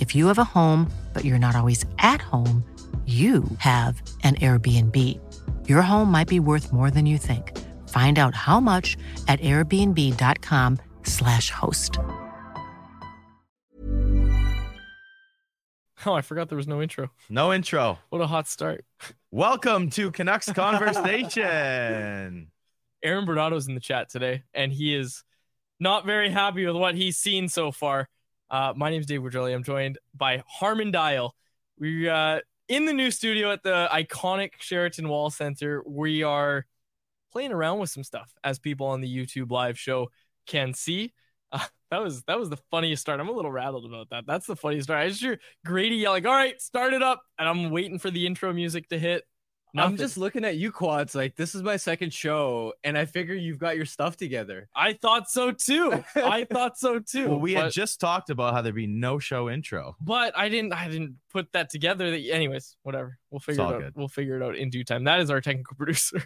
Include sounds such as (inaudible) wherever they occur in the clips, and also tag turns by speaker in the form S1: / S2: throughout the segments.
S1: If you have a home, but you're not always at home, you have an Airbnb. Your home might be worth more than you think. Find out how much at airbnb.com/slash host.
S2: Oh, I forgot there was no intro.
S3: No intro.
S2: What a hot start.
S3: Welcome to Canucks Conversation. (laughs)
S2: Aaron Bernardo's in the chat today, and he is not very happy with what he's seen so far. Uh, my name is Dave Quadrelli. I'm joined by Harman Dayal. We uh, in the new studio at the iconic Sheraton Wall Center. We are playing around with some stuff, as people on the YouTube live show can see. Uh, that was that was the funniest start. I'm a little rattled about that. That's the funniest start. I just hear Grady yelling, "All right, start it up!" and I'm waiting for the intro music to hit.
S4: I'm just looking at you quads like this is my second show and I figure you've got your stuff together.
S2: I thought so too. I (laughs) thought so too.
S3: well, we
S2: but,
S3: had just talked about how there'd be no show intro.
S2: but I didn't. I didn't put that together. That, anyways, whatever. We'll figure it out.
S3: good.
S2: We'll figure it out in due time. That is our technical (laughs) producer,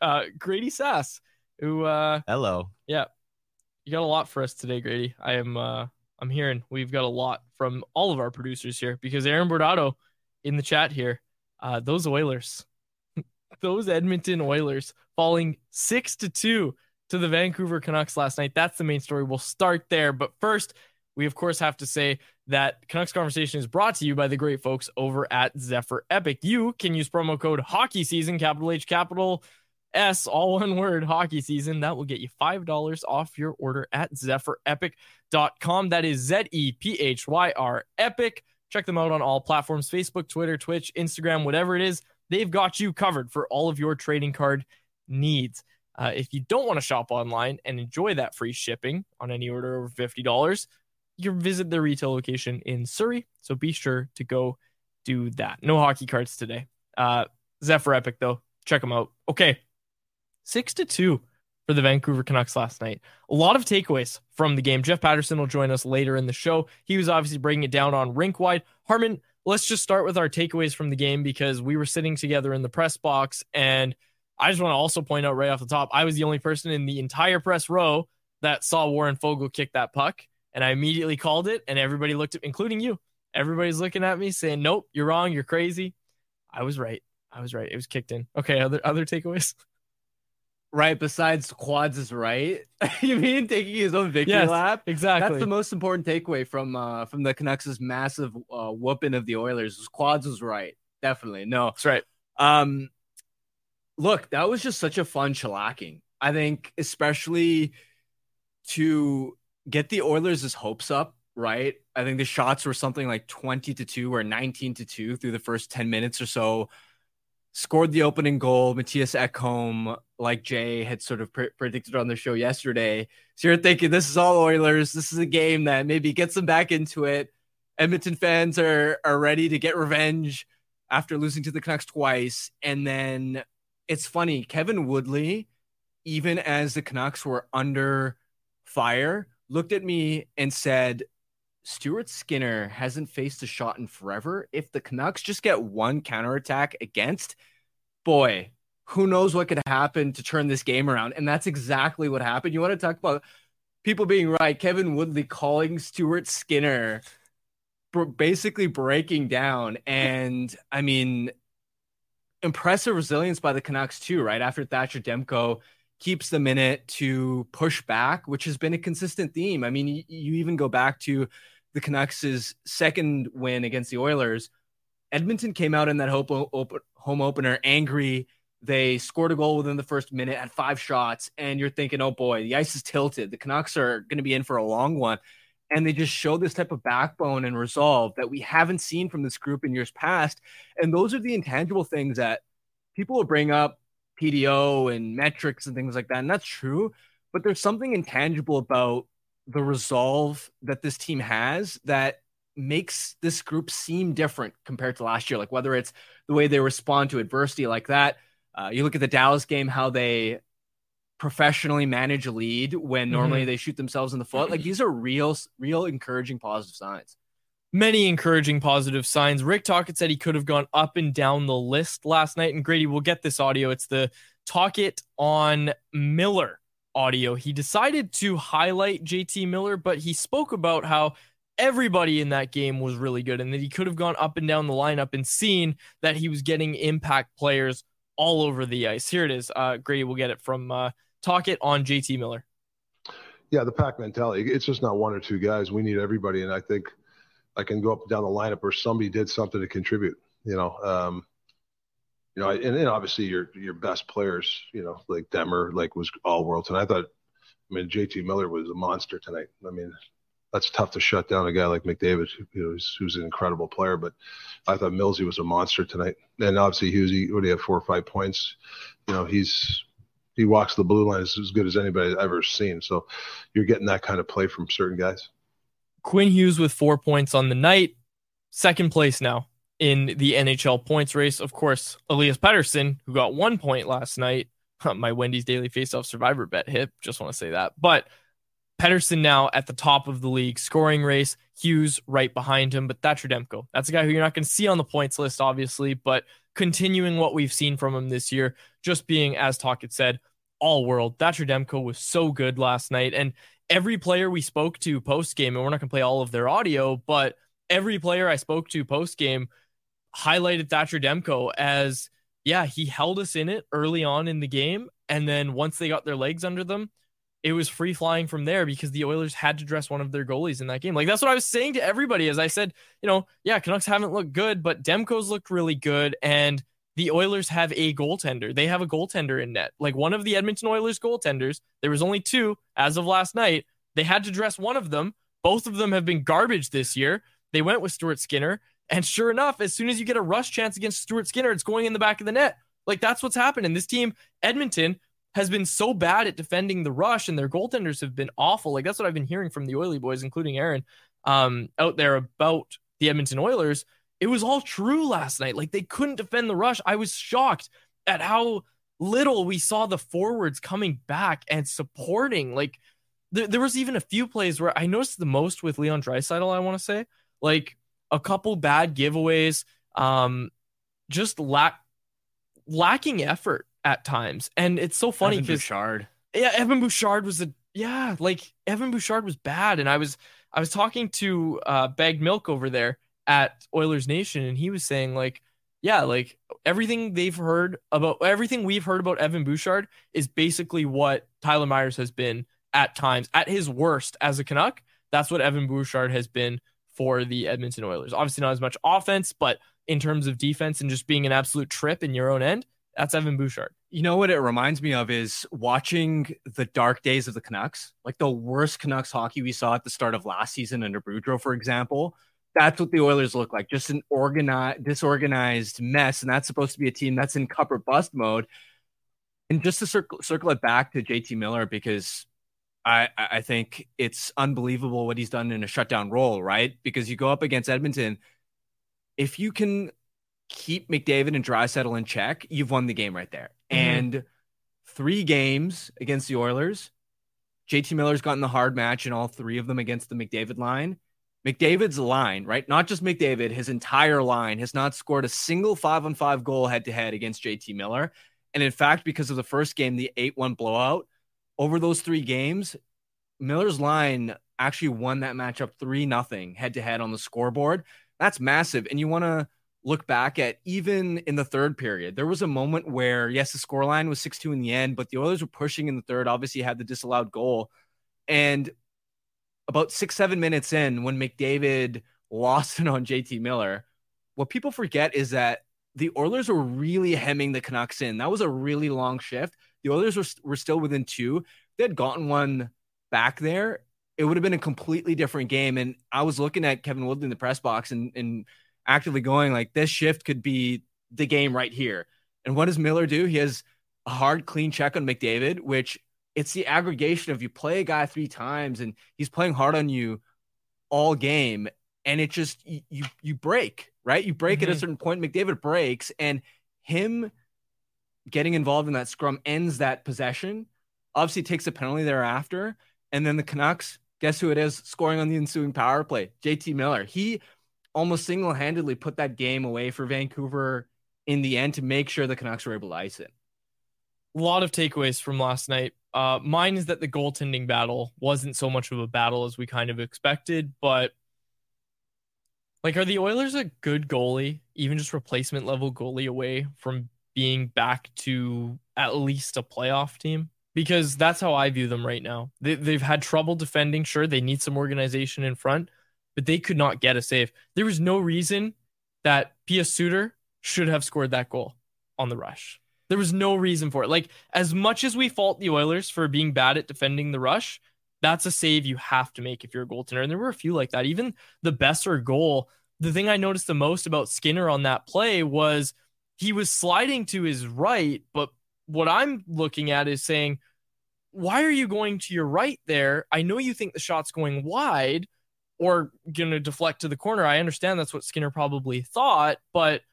S2: uh, Grady Sass, who uh,
S3: Hello.
S2: Yeah. You got a lot for us today, Grady. I am uh I'm hearing we've got a lot from all of our producers here because Aaron Bordado in the chat here, uh those Oilers, those Edmonton Oilers falling 6 to 2 to the Vancouver Canucks last night. That's the main story. We'll start there, but first, we of course have to say that Canucks Conversation is brought to you by the great folks over at Zephyr Epic. You can use promo code hockey season, capital H, capital S, all one word, hockey season. That will get you $5 off your order at zephyrepic.com. That is Z E P H Y R Epic. Check them out on all platforms Facebook, Twitter, Twitch, Instagram, whatever it is. They've got you covered for all of your trading card needs. Uh, if you don't want to shop online and enjoy that free shipping on any order over $50, you can visit their retail location in Surrey. So be sure to go do that. No hockey cards today. Uh, Zephyr Epic, though, check them out. Okay, six to two for the Vancouver Canucks last night. A lot of takeaways from the game. Jeff Paterson will join us later in the show. He was obviously breaking it down on rink wide. Harman, let's just start with our takeaways from the game because we were sitting together in the press box. And I just want to also point out right off the top, I was the only person in the entire press row that saw Warren Foegele kick that puck. And I immediately called it, and everybody looked at, including you. Everybody's looking at me saying, "Nope, you're wrong. You're crazy." I was right. I was right. It was kicked in. Okay. Other other takeaways. (laughs)
S4: Right, besides quads is right. (laughs) you mean taking his own victory
S2: Yes,
S4: lap?
S2: Exactly.
S4: That's the most important takeaway from uh from the Canucks' massive uh, whooping of the Oilers. Was quads was right. Definitely. No.
S2: That's right.
S4: Um look, that was just such a fun shellacking. I think especially to get the Oilers' hopes up, right? I think the shots were something like 20 to 2 or 19 to 2 through the first 10 minutes or so. Scored the opening goal. Mattias Ekholm, like Jay had sort of pre- predicted on the show yesterday. So you're thinking this is all Oilers. This is a game that maybe gets them back into it. Edmonton fans are are ready to get revenge after losing to the Canucks twice. And then it's funny, Kevin Woodley, even as the Canucks were under fire, looked at me and said, Stuart Skinner hasn't faced a shot in forever. If the Canucks just get one counterattack against, boy, who knows what could happen to turn this game around. And that's exactly what happened. You want to talk about people being right. Kevin Woodley calling Stuart Skinner basically breaking down. And I mean, impressive resilience by the Canucks too, right? After Thatcher Demko keeps the minute to push back, which has been a consistent theme. I mean, you, you even go back to the Canucks' second win against the Oilers. Edmonton came out in that home opener angry. They scored a goal within the first minute, had five shots, and you're thinking, oh boy, the ice is tilted. The Canucks are going to be in for a long one and they just show this type of backbone and resolve that we haven't seen from this group in years past. And those are the intangible things that people will bring up PDO and metrics and things like that. And that's true. But there's something intangible about the resolve that this team has that makes this group seem different compared to last year. Like whether it's the way they respond to adversity like that. Uh, you look at the Dallas game, how they professionally manage a lead when normally mm-hmm. they shoot themselves in the foot. Like these are real, real encouraging positive signs.
S2: Many encouraging positive signs. Rick Tocchet said he could have gone up and down the list last night. And Grady, we'll get this audio. It's the Tocchet on Miller audio. He decided to highlight JT Miller, but he spoke about how everybody in that game was really good and that he could have gone up and down the lineup and seen that he was getting impact players all over the ice. Here it is. Uh, Grady, we'll get it from uh, Tocchet on JT Miller.
S5: Yeah, the pack mentality. It's just not one or two guys. We need everybody, and I think I can go up and down the lineup where somebody did something to contribute. You know, um, you know, and, and obviously your your best players, you know, like Demmer, like was all world tonight. I thought, I mean, JT Miller was a monster tonight. I mean, that's tough to shut down a guy like McDavid, you know, who's, who's an incredible player. But I thought Millsy was a monster tonight, and obviously Hughes, he would have four or five points. You know, he's he walks the blue line as, as good as anybody I've ever seen. So you're getting that kind of play from certain guys.
S2: Quinn Hughes with four points on the night, second place now in the NHL points race. Of course, Elias Pettersson, who got one point last night. (laughs) My Wendy's Daily Faceoff Survivor bet hit. Just want to say that. But Pettersson now at the top of the league scoring race. Hughes right behind him, but Thatcher Demko. That's a guy who you're not going to see on the points list, obviously, but continuing what we've seen from him this year, just being, as Tocchet said, all world. Thatcher Demko was so good last night. And every player we spoke to post game, and we're not going to play all of their audio, but every player I spoke to post game highlighted Thatcher Demko as, yeah, he held us in it early on in the game. And then once they got their legs under them, it was free flying from there because the Oilers had to dress one of their goalies in that game. Like that's what I was saying to everybody as I said, you know, yeah, Canucks haven't looked good, but Demko's looked really good and the Oilers have a goaltender. They have a goaltender in net. Like one of the Edmonton Oilers goaltenders, there was only two as of last night. They had to dress one of them. Both of them have been garbage this year. They went with Stuart Skinner, and sure enough, as soon as you get a rush chance against Stuart Skinner, it's going in the back of the net. Like that's what's happened. And this team, Edmonton, has been so bad at defending the rush, and their goaltenders have been awful. Like that's what I've been hearing from the Oily boys, including Aaron, um, out there about the Edmonton Oilers. It was all true last night. Like they couldn't defend the rush. I was shocked at how little we saw the forwards coming back and supporting. Like th- there was even a few plays where I noticed the most with Leon Draisaitl. I want to say like a couple bad giveaways, um, just lack lacking effort at times. And it's so funny because
S4: Bouchard.
S2: Yeah, Evan Bouchard was a yeah, like Evan Bouchard was bad. And I was I was talking to uh Bagged Milk over there at Oilers Nation, and he was saying, like, yeah, like everything they've heard about everything we've heard about Evan Bouchard is basically what Tyler Myers has been at times, at his worst as a Canuck. That's what Evan Bouchard has been for the Edmonton Oilers. Obviously, not as much offense, but in terms of defense and just being an absolute trip in your own end, that's Evan Bouchard.
S4: You know what it reminds me of is watching the dark days of the Canucks, like the worst Canucks hockey we saw at the start of last season under Boudreau, for example. that's what the Oilers look like, just an organized, disorganized mess. And that's supposed to be a team that's in cup or bust mode. And just to circle circle it back to JT Miller, because I I think it's unbelievable what he's done in a shutdown role, right? Because you go up against Edmonton, if you can keep McDavid and Draisaitl in check, you've won the game right there. Mm-hmm. And three games against the Oilers, JT Miller's gotten the hard match in all three of them against the McDavid line. McDavid's line, right? Not just McDavid, his entire line has not scored a single five on five goal head to head against JT Miller. And in fact, because of the first game, the 8 1 blowout, over those three games, Miller's line actually won that matchup 3 0 head to head on the scoreboard. That's massive. And you want to look back at even in the third period, there was a moment where, yes, the scoreline was 6 2 in the end, but the Oilers were pushing in the third, obviously had the disallowed goal. And about six, seven minutes in, when McDavid lost it on JT Miller, what people forget is that the Oilers were really hemming the Canucks in. That was a really long shift. The Oilers were, were still within two. they had gotten one back there, it would have been a completely different game. And I was looking at Kevin Woodley in the press box and, and actively going like this shift could be the game right here. And what does Miller do? He has a hard, clean check on McDavid, which it's the aggregation of you play a guy three times and he's playing hard on you all game and it just you you, you break right you break mm-hmm. at a mm-hmm. certain point mcdavid breaks and him getting involved in that scrum ends that possession obviously takes a penalty thereafter. And then the canucks guess who it is scoring on the ensuing power play? Jt miller. He almost single-handedly put that game away for vancouver in the end to make sure the canucks were able to ice it.
S2: A lot of takeaways from last night. Uh, mine is that the goaltending battle wasn't so much of a battle as we kind of expected, but like, are the Oilers a good goalie, even just replacement level goalie away from being back to at least a playoff team? Because that's how I view them right now. They, they've had trouble defending. Sure, they need some organization in front, but they could not get a save. There was no reason that Pius Suter should have scored that goal on the rush. There was no reason for it. Like as much as we fault the Oilers for being bad at defending the rush, that's a save you have to make if you're a goaltender. And there were a few like that. Even the Boeser goal, the thing I noticed the most about Skinner on that play was he was sliding to his right, but what I'm looking at is saying, why are you going to your right there? I know you think the shot's going wide or going to deflect to the corner. I understand that's what Skinner probably thought, but –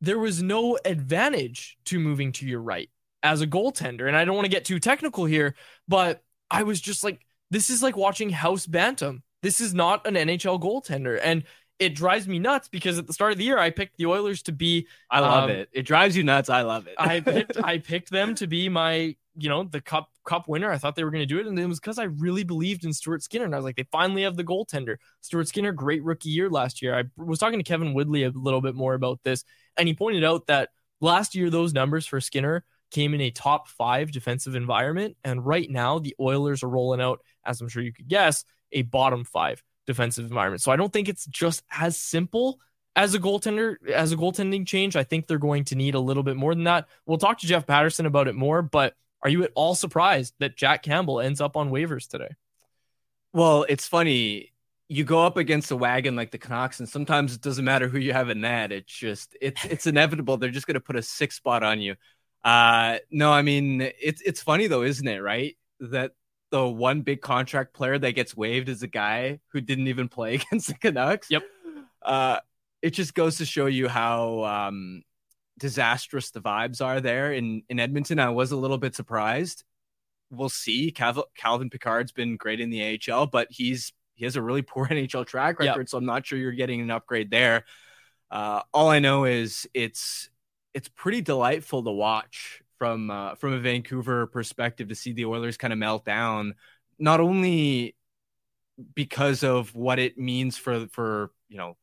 S2: there was no advantage to moving to your right as a goaltender. And I don't want to get too technical here, but I was just like, this is like watching House Bantam. This is not an NHL goaltender. And it drives me nuts because at the start of the year, I picked the Oilers to be.
S4: I love um, it. It drives you nuts. I love it.
S2: I (laughs) picked, I picked them to be my, you know, the cup cup winner. I thought they were going to do it, and it was because I really believed in Stuart Skinner. And I was like, they finally have the goaltender. Stuart Skinner, great rookie year last year. I was talking to Kevin Woodley a little bit more about this, and he pointed out that last year those numbers for Skinner came in a top five defensive environment, and right now the Oilers are rolling out, as I'm sure you could guess, a bottom five defensive environment. So I don't think it's just as simple as a goaltender as a goaltending change. I think they're going to need a little bit more than that. We'll talk to Jeff Paterson about it more, but are you at all surprised that Jack Campbell ends up on waivers today?
S4: Well, it's funny. You go up against a wagon like the Canucks, and sometimes it doesn't matter who you have in that. It's just it's it's inevitable. They're just going to put a six spot on you. Uh, no, I mean it's it's funny though, isn't it? Right, that the one big contract player that gets waived is a guy who didn't even play (laughs) against the Canucks.
S2: Yep.
S4: Uh, it just goes to show you how um, disastrous the vibes are there in in Edmonton. I was a little bit surprised. We'll see. Cal- Calvin Pickard's been great in the AHL, but he's he has a really (laughs) poor NHL track record, yep. so I'm not sure you're getting an upgrade there. Uh, all I know is it's it's pretty delightful to watch from uh, from a Vancouver perspective to see the Oilers kind of melt down, not only because of what it means for for you know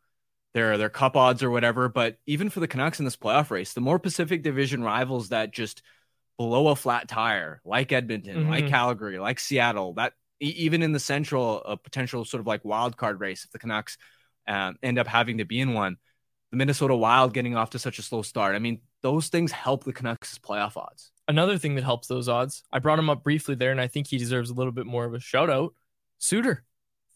S4: their their cup odds or whatever. But even for the Canucks in this playoff race, the more Pacific Division rivals that just blow a flat tire, like Edmonton, mm-hmm. like Calgary, like Seattle, that even in the Central, a potential sort of like wild card race if the Canucks um, end up having to be in one. The Minnesota Wild getting off to such a slow start. I mean, those things help the Canucks' playoff odds.
S2: Another thing that helps those odds, I brought him up briefly there, and I think he deserves a little bit more of a shout out. Suter,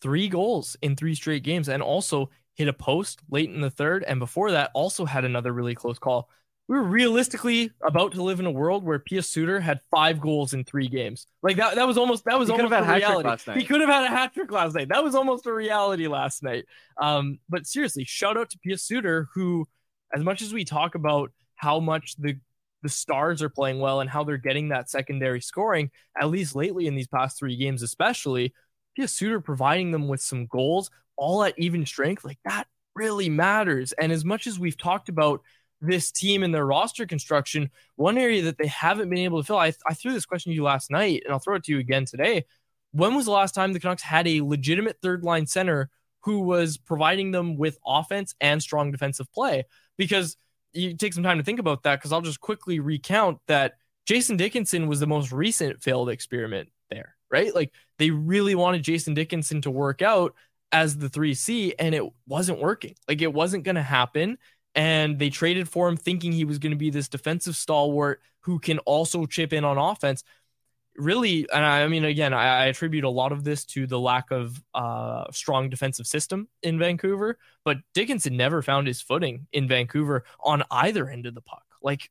S2: three goals in three straight games and also hit a post late in the third. And before that, also had another really close call. We were realistically about to live in a world where Pius Suter had five goals in three games. Like that, that was almost that was
S4: He
S2: almost a
S4: had a hat trick
S2: reality.
S4: last night.
S2: He could have had a hat trick last night. That was almost a reality last night. Um, but seriously, shout out to Pius Suter, who, as much as we talk about how much the the stars are playing well and how they're getting that secondary scoring, at least lately in these past three games, especially, Pius Suter providing them with some goals, all at even strength, like that really matters. And as much as we've talked about this team and their roster construction, one area that they haven't been able to fill, I, I threw this question to you last night, and I'll throw it to you again today. When was the last time the Canucks had a legitimate third line center who was providing them with offense and strong defensive play? Because you take some time to think about that, because I'll just quickly recount that Jason Dickinson was the most recent failed experiment there, right? Like they really wanted Jason Dickinson to work out as the 3C, and it wasn't working. Like it wasn't going to happen and they traded for him thinking he was going to be this defensive stalwart who can also chip in on offense really and i, mean again I, I attribute a lot of this to the lack of uh strong defensive system in vancouver but dickinson never found his footing in vancouver on either end of the puck like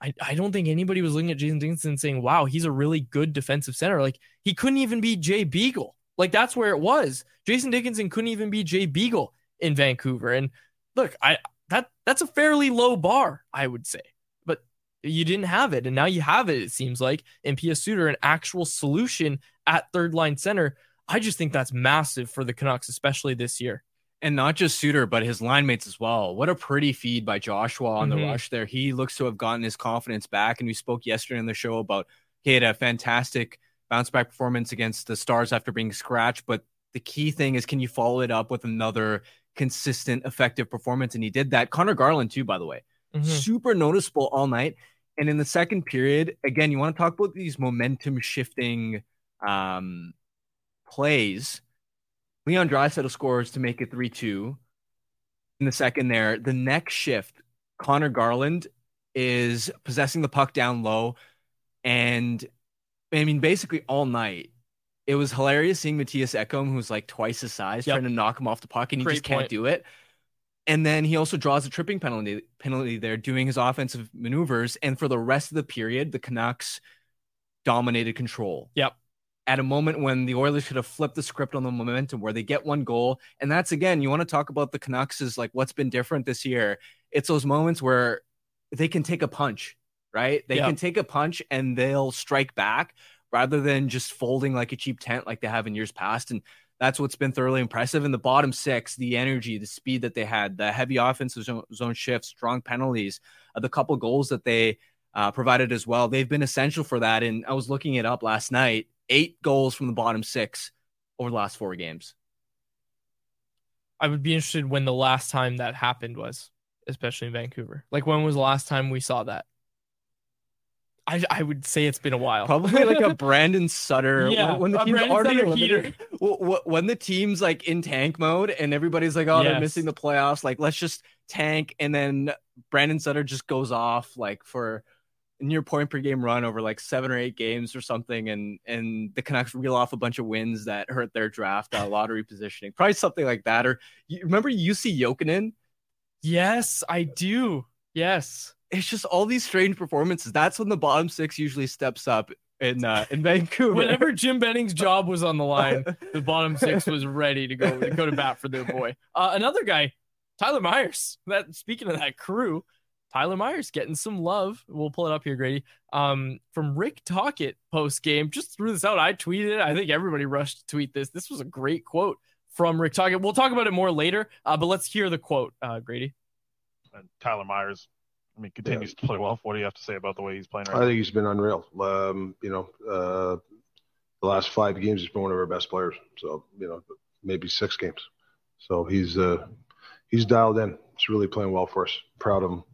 S2: I, I don't think anybody was looking at Jason Dickinson saying, wow, he's a really good defensive center. Like he couldn't even be Jay Beagle. Like that's where it was. Jason Dickinson couldn't even be Jay Beagle in Vancouver. And look, I that that's a fairly low bar, I would say. You didn't have it, and now you have it. It seems like in Pius Suter, an actual solution at third line center. I just think that's massive for the Canucks, especially this year.
S4: and not just Suter, but his line mates as well. What a pretty feed by Joshua on
S2: Mhm.
S4: the rush there. He looks to have gotten his confidence back. And we spoke yesterday on the show about he had a fantastic bounce back performance against the Stars after being scratched. But the key thing is, can you follow it up with another consistent, effective performance? And he did that. Conor Garland, too, by the way,
S2: Mhm.
S4: super noticeable all night. And in the second period, again, you want to talk about these momentum shifting um, plays. Leon Draisaitl scores to make it 3 2 in the second there. The next shift, Conor Garland is possessing the puck down low. And I mean, basically all night, it was hilarious seeing Mattias Ekholm, who's like twice his size,
S2: Yep.
S4: trying to knock him off the puck, and he
S2: Great
S4: just can't
S2: point.
S4: do it. And then he also draws a tripping penalty penalty there, doing his offensive maneuvers. And for the rest of the period, the Canucks dominated control.
S2: Yep.
S4: At a moment when the Oilers should have flipped the script on the momentum, where they get one goal, and that's again, you want to talk about the Canucks is like what's been different this year. It's those moments where they can take a punch, right? They
S2: Yep.
S4: can take a punch and they'll strike back rather than just folding like a cheap tent like they have in years past. And that's what's been thoroughly impressive. In the bottom six, the energy, the speed that they had, the heavy offensive zone, zone shifts, strong penalties, uh, the couple goals that they uh, provided as well. They've been essential for that. And I was looking it up last night eight goals from the bottom six over the last four games.
S2: I would be interested when the last time that happened was, especially in Vancouver. Like when was the last time we saw that? I I would say it's been a while.
S4: Probably like a (laughs) Brandon Sutter.
S2: Yeah,
S4: when the team's already
S2: Sutter
S4: eliminated. Wh- wh- When the team's like in tank mode and everybody's like, oh, they're missing the playoffs. Like, let's just tank. And then Brandon Sutter just goes off like for near point per game run over like seven or eight games or something. And and the Canucks reel off a bunch of wins that hurt their draft uh, lottery positioning. Probably something like that. Or you remember Jussi Jokinen?
S2: yes, I do. Yes.
S4: It's just all these strange performances. That's when the bottom six usually steps up in uh, in Vancouver.
S2: Whenever Jim Benning's (laughs) job was on the line, the bottom six was (laughs) ready to go to go to bat for their boy. Uh, another guy, Tyler Myers. That speaking of that crew, Tyler Myers getting some love. We'll pull it up here, Grady. Um, from Rick Tocchet post game. Just threw this out. I tweeted it. I think everybody rushed to tweet this. This was a great quote from Rick Tocchet. We'll talk about it more later. Uh, but let's hear the quote, uh, Grady.
S6: and Tyler Myers, I mean, continues to play well. What do you have to say about the way he's playing right
S5: I
S6: now?
S5: think he's been unreal. Um, you know, uh, the last five games he's been one of our best players. So you know, maybe six games. So he's uh, he's dialed in. He's really playing well for us. Proud of him.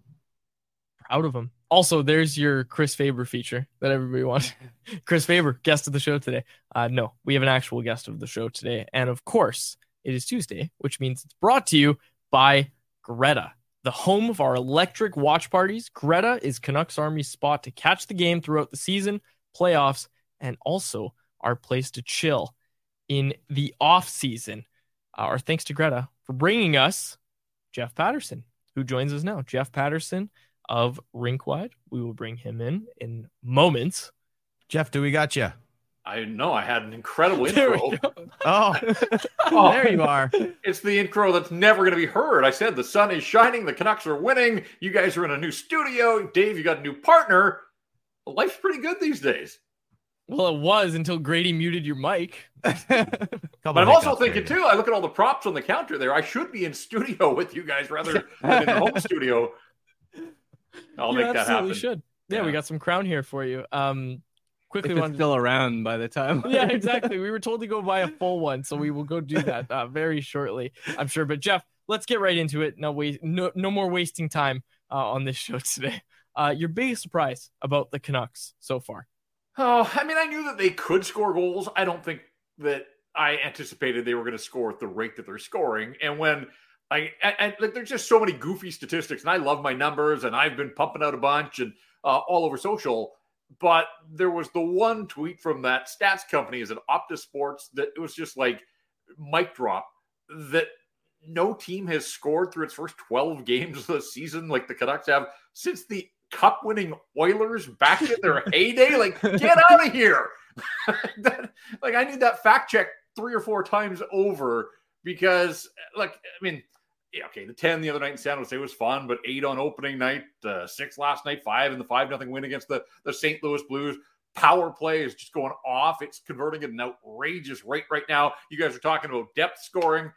S2: Proud of him. Also, there's your Chris Faber feature that everybody wants. (laughs) Chris Faber, guest of the show today. Uh, no, we have an actual guest of the show today. And of course, it is Tuesday, which means it's brought to you by Greta, the home of our electric watch parties. Greta is Canucks Army's spot to catch the game throughout the season, playoffs, and also our place to chill. in the off season. Uh, our thanks to Greta for bringing us Jeff Paterson, who joins us now. Jeff Paterson of Rinkwide. We will bring him in in moments.
S3: Jeff, do we got you?
S7: I know I had an incredible (laughs) intro. (laughs)
S3: Oh, (laughs)
S7: Oh,
S3: there you are.
S7: It's the intro that's never going to be heard. I said the sun is shining, the Canucks are winning. You guys are in a new studio. Dave, you got a new partner. Life's pretty good these days.
S2: Well, it was until Grady muted your mic.
S7: But I'm also thinking too. I look at all the props on the counter there. I should be in studio with you guys rather than in the home studio. I'll
S2: you
S7: make that
S2: absolutely
S7: happen.
S2: should. Yeah, we got some crown here for you. Um, quickly
S4: If it's
S2: wanted
S4: still around by the time. (laughs)
S2: yeah, (laughs) exactly. We were told to go buy a full one, so we will go do that uh, very shortly, I'm sure. But Jeff, let's get right into it. No wait, no, no more wasting time uh, on this show (laughs) today. Uh, your biggest surprise about the Canucks so far?
S7: Oh, I mean, I knew that they could score goals. I don't think that I anticipated they were going to score at the rate that they're scoring. And when I, I, I like, there's just so many goofy statistics, and I love my numbers, and I've been pumping out a bunch and uh, all over social. But there was the one tweet from that stats company, is it Opta Sports, that it was just like mic drop that no team has scored through its first 12 games of the season like the Canucks have since the cup winning Oilers back in their (laughs) heyday. Like, get out of here. (laughs) That- like, I need that fact check three or four times over because, like, I mean, okay, the 10 the other night in San Jose was fun, but eight on opening night, uh, six last night, five in the 5 nothing win against the, the St. Louis Blues. Power play is just going off. It's converting at an outrageous rate right now. You guys are talking about depth scoring.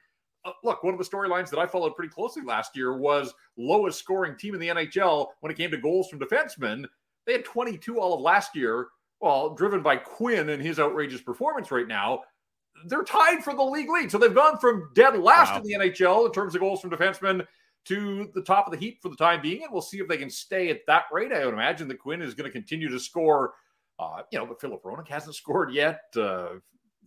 S7: Uh, look, one of the storylines that I followed pretty closely last year was lowest scoring team in the NHL when it came to goals from defensemen. They had 22 all of last year. Well, driven by Quinn and his outrageous performance right now, they're tied for the league lead. So they've gone from dead last
S3: Wow.
S7: in the NHL in terms of goals from defensemen to the top of the heap for the time being. And we'll see if they can stay at that rate. I would imagine that Quinn is going to continue to score. Uh, you know, but Filip Hronek hasn't (laughs) scored yet. Uh,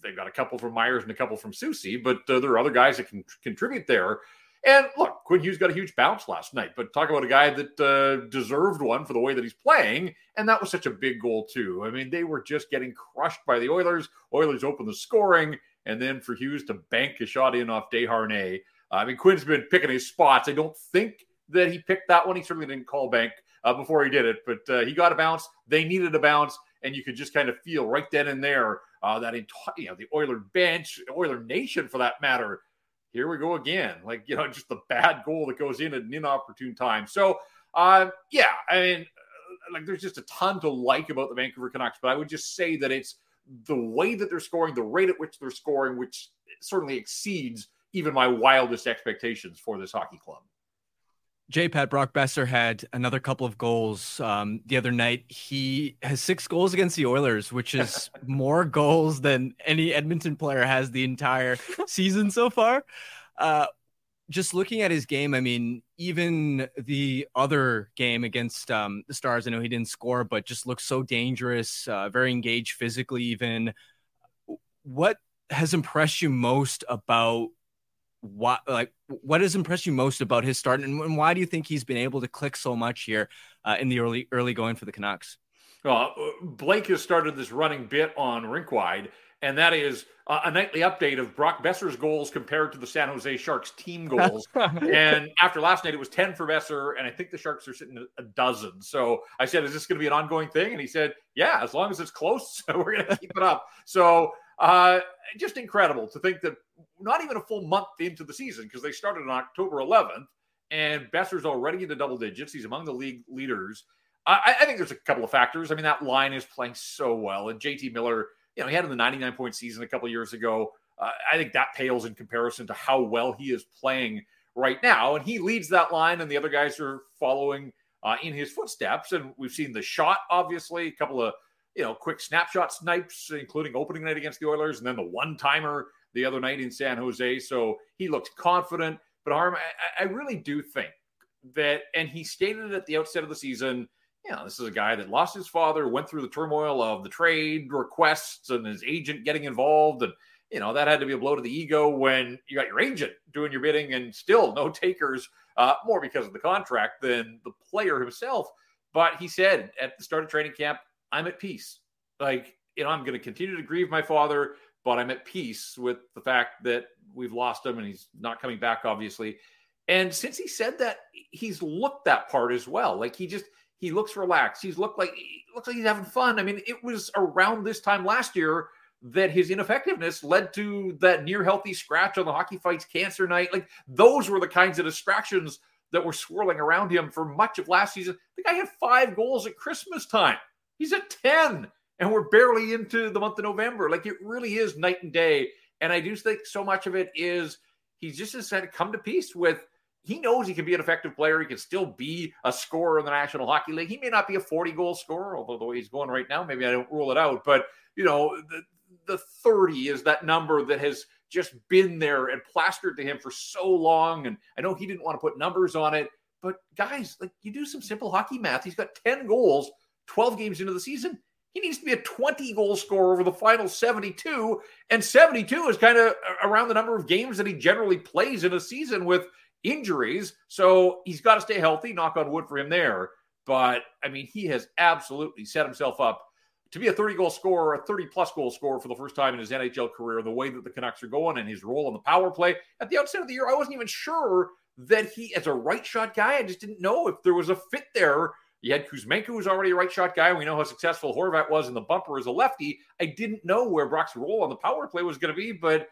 S7: they've got a couple from Myers and a couple from Soucy, but uh, there are other guys that can contribute there. And look, Quinn Hughes got a huge bounce last night, but talk about a guy that uh, deserved one for the way that he's playing. And that was such a big goal, too. I mean, they were just getting crushed by the Oilers. Oilers opened the scoring, and then for Hughes to bank a shot in off Desharnais. Uh, I mean, Quinn's been picking his spots. I don't think that he picked that one. He certainly didn't call bank uh, before he did it, but uh, he got a bounce. They needed a bounce, and you could just kind of feel right then and there uh, that entire, you know, the Oiler bench, Oiler Nation for that matter. Here we go again. Like, you know, (laughs) just the bad goal that goes in at an inopportune time. So, uh, yeah, I mean, uh, like, there's just a ton to like about the Vancouver Canucks, but I would just say that it's the way that they're scoring, the rate at which they're scoring, which certainly exceeds even my wildest expectations for this hockey club.
S4: J. Pat Brock Boeser had another couple of goals um, the other night. He has six goals against the Oilers, which is (laughs) more goals than any Edmonton player has the entire season so far. Uh, just looking at his game, I mean, even the other game against um, the Stars, I know he didn't score, but just looks so dangerous, uh, very engaged physically, even. What has impressed you most about what like what has impressed you most about his start and, and why do you think he's been able to click so much here uh, in the early early going for the Canucks?
S7: Well, Blake has started this running bit on Rinkwide, and that is uh, a nightly update of Brock Boeser's goals compared to the San Jose Sharks team goals. (laughs) and after last night, it was 10 for Boeser, and I think the Sharks are sitting at a dozen. So I said, Is this going to be an ongoing thing? And he said, Yeah, as long as it's close, (laughs) we're going to keep it up. So uh, just incredible to think that not even a full month into the season, because they started on October 11th, and Boeser's already into double digits. He's among the league leaders. I, I think there's a couple of factors. I mean, that line is playing so well, and JT Miller, you know, he had in the 99 point season a couple years ago. Uh, I think that pales in comparison to how well he is playing right now, and he leads that line, and the other guys are following uh, in his footsteps. And we've seen the shot, obviously, a couple of you know quick snapshot snipes, including opening night against the Oilers, and then the one timer the other night in San Jose. So he looks confident. But Harm, I, I really do think that, and he stated at the outset of the season you know, this is a guy that lost his father, went through the turmoil of the trade requests and his agent getting involved. And, you know, that had to be a blow to the ego when you got your agent doing your bidding and still no takers, uh, more because of the contract than the player himself. But he said at the start of training camp, I'm at peace. Like, you know, I'm going to continue to grieve my father, but I'm at peace with the fact that we've lost him and he's not coming back, obviously. And since he said that, he's looked that part as well. Like he just he looks relaxed. He's looked like he looks like he's having fun. I mean, it was around this time last year that his ineffectiveness led to that near healthy scratch on the hockey fights cancer night. Like those were the kinds of distractions that were swirling around him for much of last season. The guy had five goals at Christmas time. He's at 10, and we're barely into the month of November. Like it really is night and day. And I do think so much of it is he's just has had to come to peace with he knows he can be an effective player. He can still be a scorer in the National Hockey League. He may not be a 40 goal scorer, although the way he's going right now, maybe I don't rule it out. But, you know, the, the 30 is that number that has just been there and plastered to him for so long. And I know he didn't want to put numbers on it, but guys, like you do some simple hockey math. He's got 10 goals, 12 games into the season. He needs to be a 20 goal scorer over the final 72. And 72 is kind of around the number of games that he generally plays in a season with injuries. So he's got to stay healthy, knock on wood for him there. But I mean, he has absolutely set himself up to be a 30 goal scorer, a 30 plus goal scorer for the first time in his NHL career, the way that the Canucks are going and his role in the power play. At the outset of the year, I wasn't even sure that he, as a right shot guy, I just didn't know if there was a fit there. You had Kuzmenko, who's already a right shot guy. We know how successful Horvat was in the bumper as a lefty. I didn't know where Brock's role on the power play was going to be, but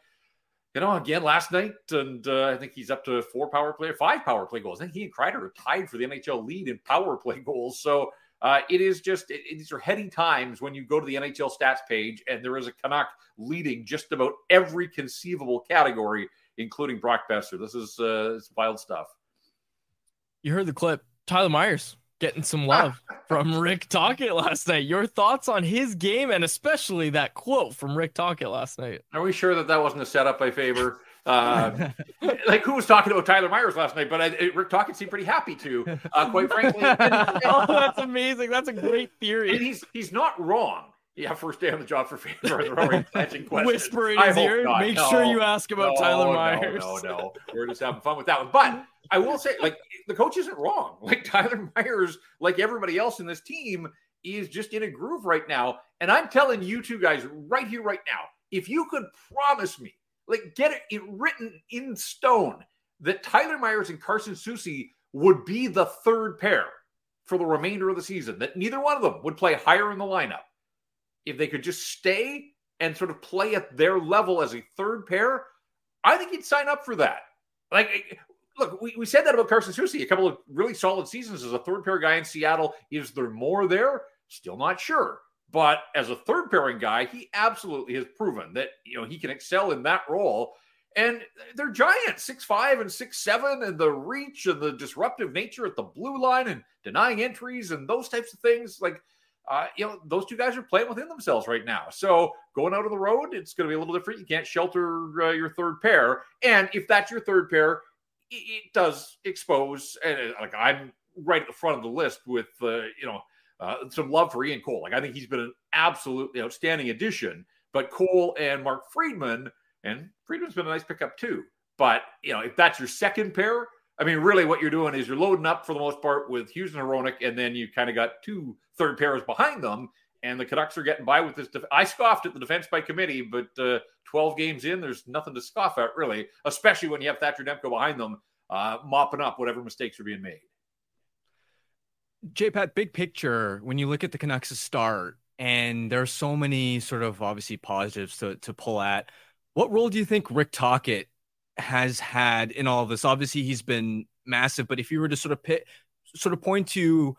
S7: you know, again last night, and uh, I think he's up to four power play, five power play goals. I think he and Kreider are tied for the NHL lead in power play (laughs) goals. So uh, it is just it, these are heady times when you go to the NHL stats page and there is a Canuck leading just about every conceivable category, including Brock Boeser. This is uh, wild stuff.
S2: You heard the clip. Tyler Myers getting some love (laughs) from Rick Tocchet last night. Your thoughts on his game and especially that quote from Rick Tocchet last night?
S7: Are we sure that that wasn't a setup by Faber? (laughs) Uh, like who was talking about Tyler Myers last night? But I, Rick Tocchet seemed pretty happy to, uh, quite frankly. (laughs)
S2: oh, that's amazing. That's a great theory.
S7: And he's he's not wrong. Yeah, first day on the job for Faber.
S2: Whisper in his ear. Make no, sure you ask about
S7: no,
S2: Tyler Myers.
S7: No, no, no. We're just having fun with that one. But I will say, like, the coach isn't wrong. (laughs) Like Tyler Myers, like everybody else in this team, is just in a groove right now. And I'm telling you two guys right here, right now, if you could promise me, like, get it written in stone that Tyler Myers and Carson Soucy would be the third pair for the remainder of the season, that neither one of them would play higher in the lineup. If they could just stay and sort of play at their level as a third pair, I think he'd sign up for that. Like look, we, we said that about Carson Soucy, a couple of really solid seasons as a third pair guy in Seattle. Is there more there? Still not sure. But as a third pairing guy, he absolutely has proven that you know he can excel in that role. And they're giants, six five and six seven, and the reach and the disruptive nature at the blue line and denying entries and those types of things. Like, uh, you know, those two guys are playing within themselves right now. So going out on the road, it's going to be a little different. You can't shelter uh, your third pair, and if that's your third pair, it does expose, and uh, like I'm right at the front of the list with uh, you know uh, some love for Ian Cole. Like I think he's been an absolutely outstanding addition. But Cole and Mark Friedman, and Friedman's been a nice pickup too. But you know, if that's your second pair, I mean, really, what you're doing is you're loading up for the most part with Hughes and Hronek, and then you kind of got two third pairs behind them. And the Canucks are getting by with this. Def- I scoffed at the defense by committee, but uh, 12 games in, there's nothing to scoff at, really, especially when you have Thatcher Demko behind them, uh, mopping up whatever mistakes are being made.
S4: Pat, big picture, when you look at the Canucks' start, and there are so many sort of obviously positives to, to pull at, what role do you think Rick Tocchet has had in all of this? Obviously, he's been massive, but if you were to sort of pit, sort of point to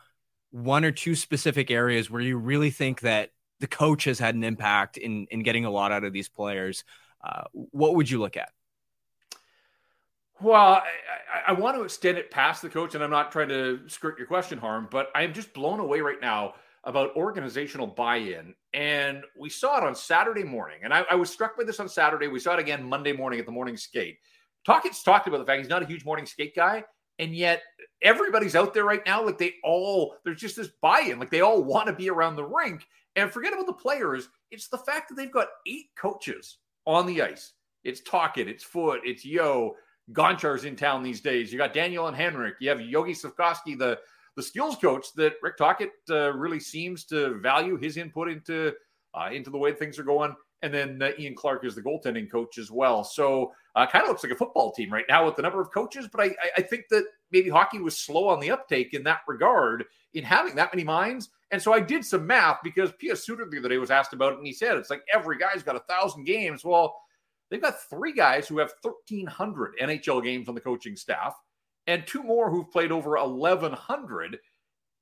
S4: one or two specific areas where you really think that the coach has had an impact in in getting a lot out of these players, uh, what would you look at?
S7: Well, I, I, I, want to extend it past the coach, and I'm not trying to skirt your question, Harm, but I am just blown away right now about organizational buy-in. And we saw it on Saturday morning, and I, I was struck by this on Saturday. We saw it again Monday morning at the morning skate. Tocchet's talked about the fact he's not a huge morning skate guy, and yet everybody's out there right now. Like they all, there's just this buy-in. Like they all want to be around the rink. And forget about the players. It's the fact that they've got eight coaches on the ice. It's Tocchet, it's Foote, it's Yeo. Gonchar's in town these days. You got Daniel and Henrik. You have Yogi Svejkovsky, the the skills coach that Rick Tocchet uh, really seems to value his input into uh, into the way things are going. and then uh, Ian Clark is the goaltending coach as well. So uh, kind of looks like a football team right now with the number of coaches. But I, I think that maybe hockey was slow on the uptake in that regard in having that many minds. And so I did some math because Pius Suter the other day was asked about it, and he said it's like every guy's got a thousand games. Well, they've got three guys who have 1,300 NHL games on the coaching staff, and two more who've played over 1,100.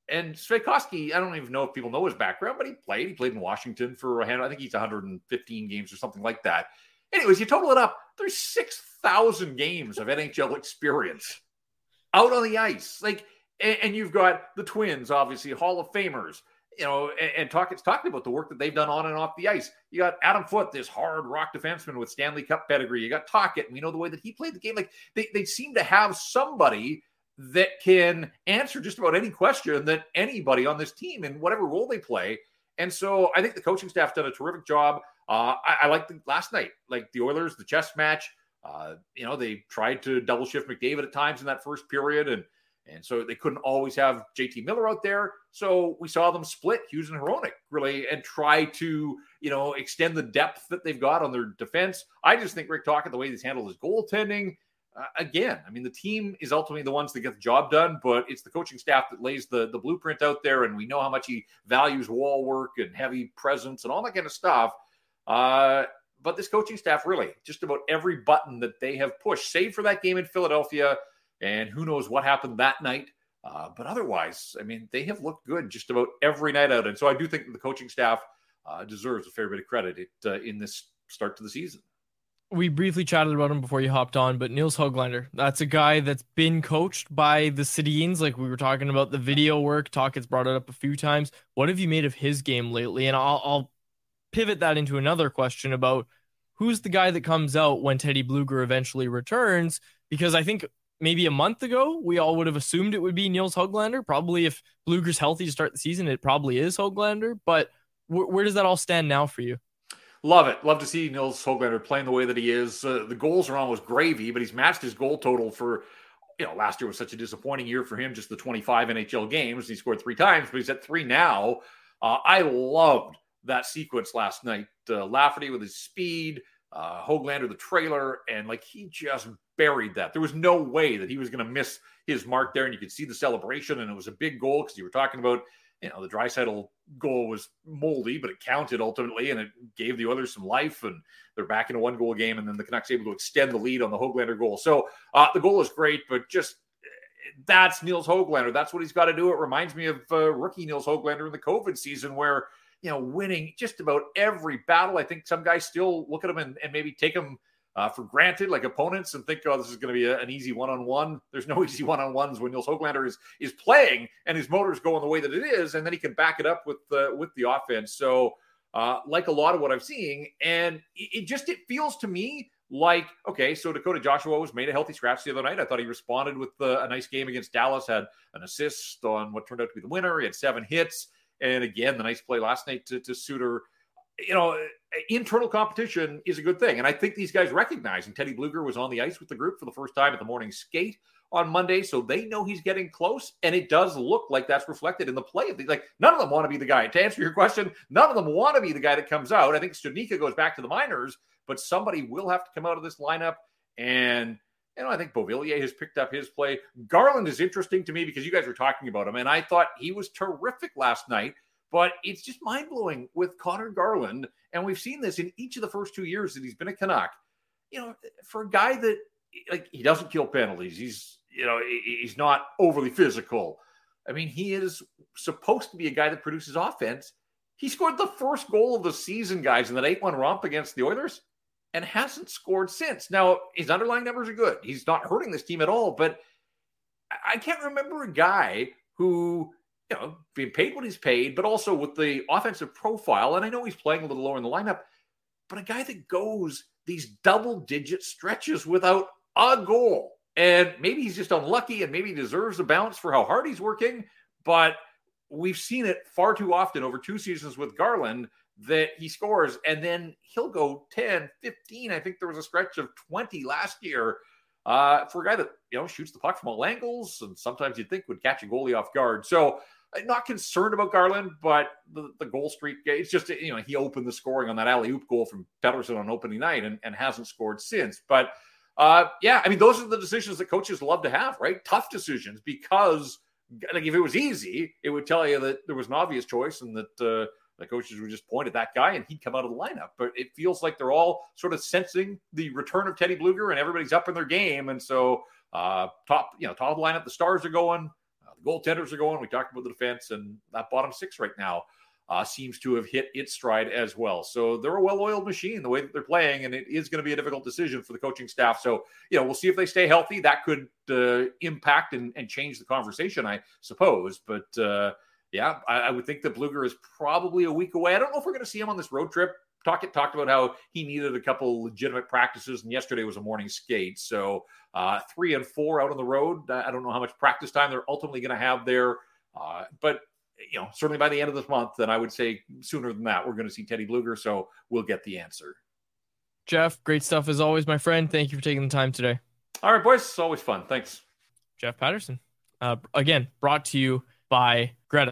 S7: And Svejkovsky, I don't even know if people know his background, but he played. He played in Washington for a hand. I think he's 115 games or something like that. Anyways, you total it up, there's 6,000 games of NHL experience out on the ice. Like, and, and you've got the Twins, obviously Hall of Famers. You know, and, and talk, it's talking about the work that they've done on and off the ice. You got Adam Foote, this hard rock defenseman with Stanley Cup pedigree. You got Tocchet, and we know the way that he played the game. Like they, they seem to have somebody that can answer just about any question that anybody on this team in whatever role they play. And so I think the coaching staff's done a terrific job. Uh, I, I like last night, like the Oilers, the chess match. Uh, you know, they tried to double shift McDavid at times in that first period, and and so they couldn't always have JT Miller out there. So we saw them split Hughes and Hronek really and try to, you know, extend the depth that they've got on their defense. I just think Rick Tocchet, the way he's handled his goaltending, uh, again, I mean, the team is ultimately the ones that get the job done, but it's the coaching staff that lays the, the blueprint out there. And we know how much he values wall work and heavy presence and all that kind of stuff. Uh, but this coaching staff really, just about every button that they have pushed, save for that game in Philadelphia, and who knows what happened that night. Uh, but otherwise, I mean, they have looked good just about every night out. And so I do think the coaching staff uh, deserves a fair bit of credit uh, in this start to the season
S2: we briefly chatted about him before you hopped on, but Nils Hoglander, that's a guy that's been coached by the Sedins. Like we were talking about the video work, talk has brought it up a few times. What have you made of his game lately? And I'll, I'll pivot that into another question about who's the guy that comes out when Teddy Blueger eventually returns? Because I think maybe a month ago, we all would have assumed it would be Nils Hoglander. Probably if Blueger's healthy to start the season, it probably is Hoglander. But wh- where does that all stand now for you?
S7: Love it. Love to see Nils Hoglander playing the way that he is. Uh, the goals are almost gravy, but he's matched his goal total for, you know, last year was such a disappointing year for him, just the 25 NHL games. He scored three times, but he's at three now. Uh, I loved that sequence last night. Uh, Lafferty with his speed, uh, Hoglander the trailer, and like he just buried that. There was no way that he was going to miss his mark there, and you could see the celebration, and it was a big goal because you were talking about you know, the Draisaitl goal was moldy, but it counted ultimately, and it gave the Oilers some life, and they're back in a one goal game, and then the Canucks able to extend the lead on the Hoglander goal. So uh, the goal is great, but just that's Nils Hoglander. That's what he's got to do. It reminds me of uh, rookie Nils Hoglander in the COVID season, where you know, winning just about every battle. I think some guys still look at him and, and maybe take him uh, for granted, like opponents, and think, oh, this is going to be a, an easy one-on-one. There's no (laughs) easy one-on-ones when Nils Hoglander is is playing and his motor's going the way that it is, and then he can back it up with the with the offense. So, uh, like a lot of what I'm seeing, and it, it just it feels to me like okay, so Dakota Joshua was made a healthy scratch the other night. I thought he responded with uh, a nice game against Dallas, had an assist on what turned out to be the winner. He had seven hits, and again the nice play last night to, to Suter you know, internal competition is a good thing. And I think these guys recognize, and Teddy Blueger was on the ice with the group for the first time at the morning skate on Monday. So they know he's getting close. And it does look like that's reflected in the play. Like none of them want to be the guy. To answer your question, none of them want to be the guy that comes out. I think Studnicka goes back to the minors, but somebody will have to come out of this lineup. And know, I think Beauvillier has picked up his play. Garland is interesting to me because you guys were talking about him, and I thought he was terrific last night. But it's just mind blowing with Conor Garland. And we've seen this in each of the first two years that he's been a Canuck. You know, for a guy that, like, he doesn't kill penalties, he's, you know, he's not overly physical. I mean, he is supposed to be a guy that produces offense. He scored the first goal of the season, guys, in that 8 1 romp against the Oilers and hasn't scored since. Now, his underlying numbers are good. He's not hurting this team at all, but I can't remember a guy who you know, being paid what he's paid, but also with the offensive profile. And I know he's playing a little lower in the lineup, but a guy that goes these double digit stretches without a goal. And maybe he's just unlucky and maybe deserves a bounce for how hard he's working. But we've seen it far too often over two seasons with Garland that he scores and then he'll go 10, 15. I think there was a stretch of 20 last year uh, for a guy that, you know, shoots the puck from all angles and sometimes you'd think would catch a goalie off guard. So not concerned about Garland, but the, the goal streak, it's just, you know, he opened the scoring on that alley oop goal from Pettersson on opening night and, and hasn't scored since. But uh, yeah, I mean, those are the decisions that coaches love to have, right? Tough decisions because, like, if it was easy, it would tell you that there was an obvious choice and that uh, the coaches would just point at that guy and he'd come out of the lineup. But it feels like they're all sort of sensing the return of Teddy Blueger and everybody's up in their game. And so, uh, top, you know, top of the lineup, the stars are going, uh, the goaltenders are going. We talked about the defense and that bottom six right now uh, seems to have hit its stride as well. So they're a well-oiled machine the way that they're playing, and it is going to be a difficult decision for the coaching staff. So you know, we'll see if they stay healthy. That could uh, impact and, and, change the conversation, I suppose. But uh, yeah, I, I, would think that Blueger is probably a week away. I don't know if we're going to see him on this road trip. Talk, talked about how he needed a couple legitimate practices, and yesterday was a morning skate. So uh, three and four out on the road. I don't know how much practice time they're ultimately going to have there. Uh, but you know, certainly by the end of this month, then I would say sooner than that, we're going to see Teddy Blueger. So we'll get the answer.
S2: Jeff, great stuff as always, my friend. Thank you for taking the time today.
S7: All right, boys. It's always fun. Thanks.
S2: Jeff Paterson. Uh, again, brought to you by Greta.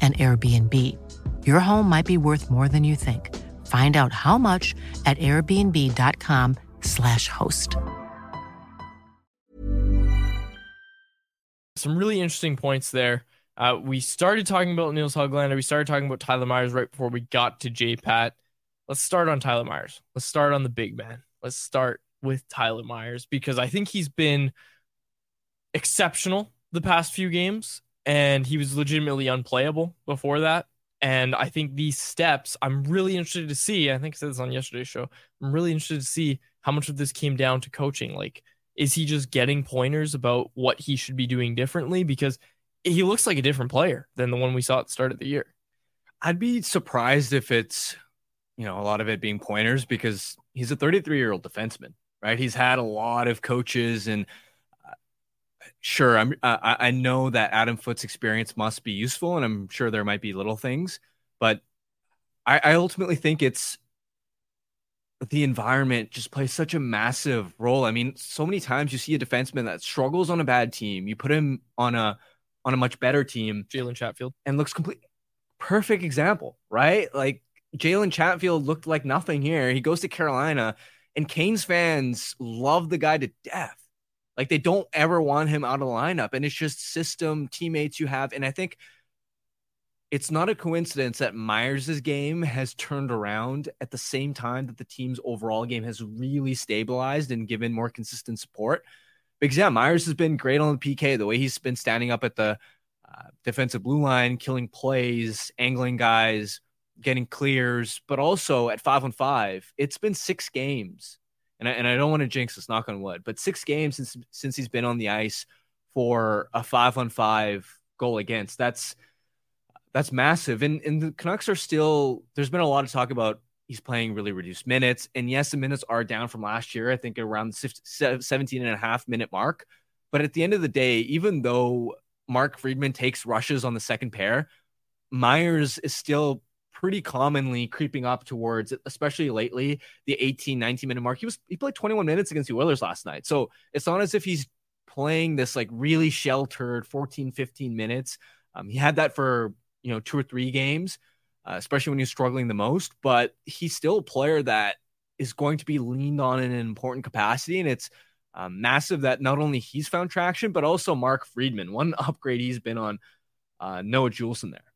S1: an Airbnb. Your home might be worth more than you think. Find out how much at airbnb.com/slash host.
S2: Some really interesting points there. Uh, we started talking about Nils Hoglander. We started talking about Tyler Myers right before we got to J Pat. Let's start on Tyler Myers. Let's start on the big man. Let's start with Tyler Myers because I think he's been exceptional the past few games and he was legitimately unplayable before that. And I think these steps, I'm really interested to see. I think I said this on yesterday's show. I'm really interested to see how much of this came down to coaching. Like, is he just getting pointers about what he should be doing differently? Because he looks like a different player than the one we saw at the start of the year.
S4: I'd be surprised if it's, you know, a lot of it being pointers because he's a 33 year old defenseman, right? He's had a lot of coaches and sure i'm uh, i know that adam foote's experience must be useful and i'm sure there might be little things but i, I ultimately think it's the environment just plays such a massive role. I mean so many times you see a defenseman that struggles on a bad team you put him on a on a much better team
S2: jalen chatfield.
S4: and looks complete perfect example right? Like jalen chatfield looked like nothing here. He goes to carolina and canes fans love the guy to death like they don't ever want him out of the lineup. And it's just system teammates you have. And I think it's not a coincidence that Myers' game has turned around at the same time that the team's overall game has really stabilized and given more consistent support. Because yeah, Myers has been great on the PK. The way he's been standing up at the uh, defensive blue line, killing plays, angling guys, getting clears, but also at five on five, it's been six games and I, and I don't want to jinx this, knock on wood, but six games since since he's been on the ice for a five on five goal against. That's that's massive. And and the Canucks are still. There's been a lot of talk about he's playing really reduced minutes, and yes, the minutes are down from last year. I think around the 17 and a half minute mark. But at the end of the day, even though Mark Friedman takes rushes on the second pair, Myers is still pretty commonly creeping up towards, especially lately, the 18, 19 minute mark. He was he played 21 minutes against the Oilers last night. So it's not as if he's playing this like really sheltered 14, 15 minutes. Um, he had that for you know two or three games, uh, especially when he's struggling the most. But he's still a player that is going to be leaned on in an important capacity, and it's um, massive that not only he's found traction, but also Mark Friedman. One (laughs) upgrade he's been on uh, Noah Juulsen there.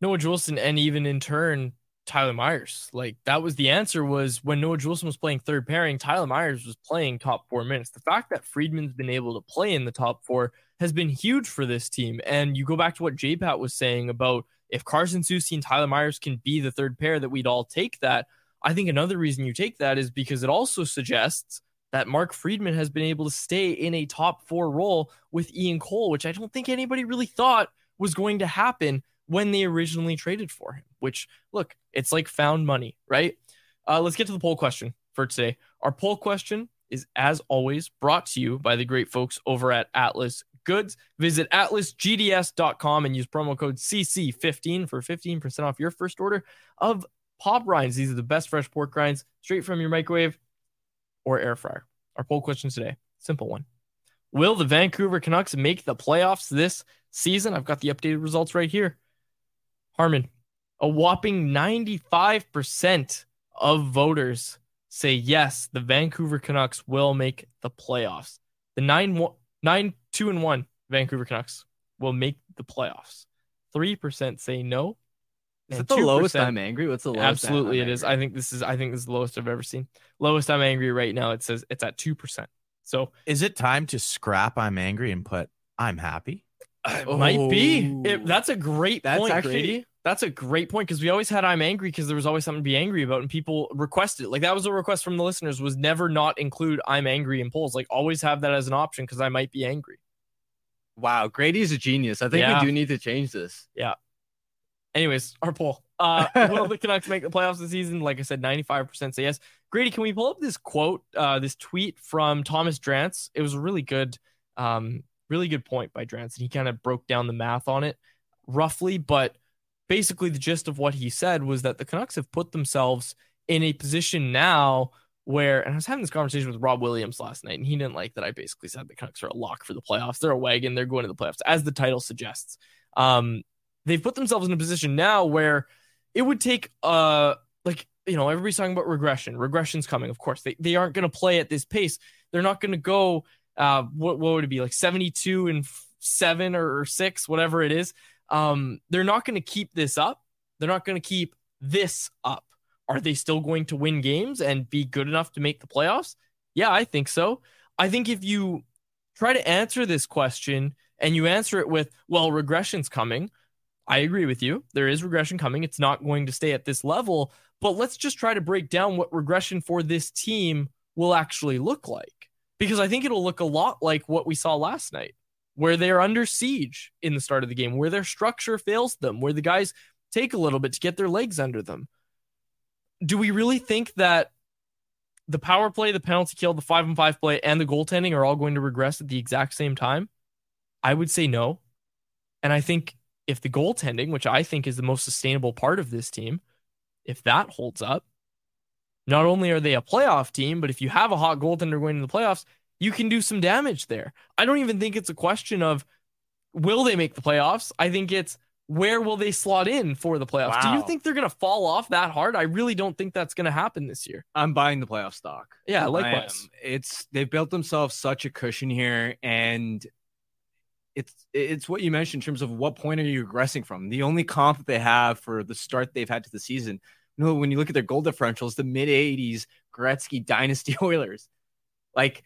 S2: Noah Juulsen, and even in turn, Tyler Myers. Like that was the answer was when Noah Juulsen was playing third pairing, Tyler Myers was playing top four minutes. The fact that Friedman's been able to play in the top four has been huge for this team. And you go back to what JPat was saying about if Carson Soucy and Tyler Myers can be the third pair, that we'd all take that. I think another reason you take that is because it also suggests that Mark Friedman has been able to stay in a top four role with Ian Cole, which I don't think anybody really thought was going to happen when they originally traded for him. Which, look, it's like found money, right? Uh, let's get to the poll question for today. Our poll question is, as always, brought to you by the great folks over at Atlas Goods. Visit atlasgds.com and use promo code CC15 for 15% off your first order of pop rinds. These are the best fresh pork rinds straight from your microwave or air fryer. Our poll question today, simple one. Will the Vancouver Canucks make the playoffs this season? I've got the updated results right here. Harman, a whopping 95% of voters say yes, the Vancouver Canucks will make the playoffs. The 9 9 2 and 1 Vancouver Canucks will make the playoffs. 3% say no.
S4: Is it the lowest I'm angry? What's the lowest?
S2: Absolutely, it is. I think this is. I think this is the lowest I've ever seen. Lowest I'm angry right now. It says it's at two percent. So
S3: is it time to scrap I'm angry and put I'm happy?
S2: Uh, it oh. might be. It, that's a great that's point, actually, Grady. That's a great point because we always had I'm angry because there was always something to be angry about, and people requested it. Like that was a request from the listeners was never not include I'm angry in polls. Like always have that as an option because I might be angry.
S4: Wow, Grady's a genius. I think yeah. we do need to change this.
S2: Yeah. Anyways, our poll. Uh, (laughs) will the Canucks make the playoffs this season? Like I said, 95% say yes. Grady, can we pull up this quote, uh, this tweet from Thomas Drance? It was a really good, um, really good point by Drance. And he kind of broke down the math on it roughly, but basically the gist of what he said was that the Canucks have put themselves in a position now where, and I was having this conversation with Rob Williams last night, and he didn't like that I basically said the Canucks are a lock for the playoffs. They're a wagon. They're going to the playoffs, as the title suggests. Um, they've put themselves in a position now where it would take uh like you know everybody's talking about regression regression's coming of course they, they aren't going to play at this pace they're not going to go uh what, what would it be like 72 and 7 or 6 whatever it is um they're not going to keep this up they're not going to keep this up are they still going to win games and be good enough to make the playoffs yeah i think so i think if you try to answer this question and you answer it with well regression's coming I agree with you. There is regression coming. It's not going to stay at this level, but let's just try to break down what regression for this team will actually look like. Because I think it'll look a lot like what we saw last night, where they're under siege in the start of the game, where their structure fails them, where the guys take a little bit to get their legs under them. Do we really think that the power play, the penalty kill, the five and five play, and the goaltending are all going to regress at the exact same time? I would say no. And I think if the goaltending, which I think is the most sustainable part of this team, if that holds up, not only are they a playoff team, but if you have a hot goaltender going into the playoffs, you can do some damage there. I don't even think it's a question of will they make the playoffs? I think it's where will they slot in for the playoffs? Wow. Do you think they're going to fall off that hard? I really don't think that's going to happen this year.
S4: I'm buying the playoff stock.
S2: Yeah, likewise.
S4: It's they've built themselves such a cushion here and it's it's what you mentioned in terms of what point are you regressing from. The only comp that they have for the start they've had to the season, you know, when you look at their goal differentials, the mid 80s Gretzky dynasty (laughs) Oilers. Like,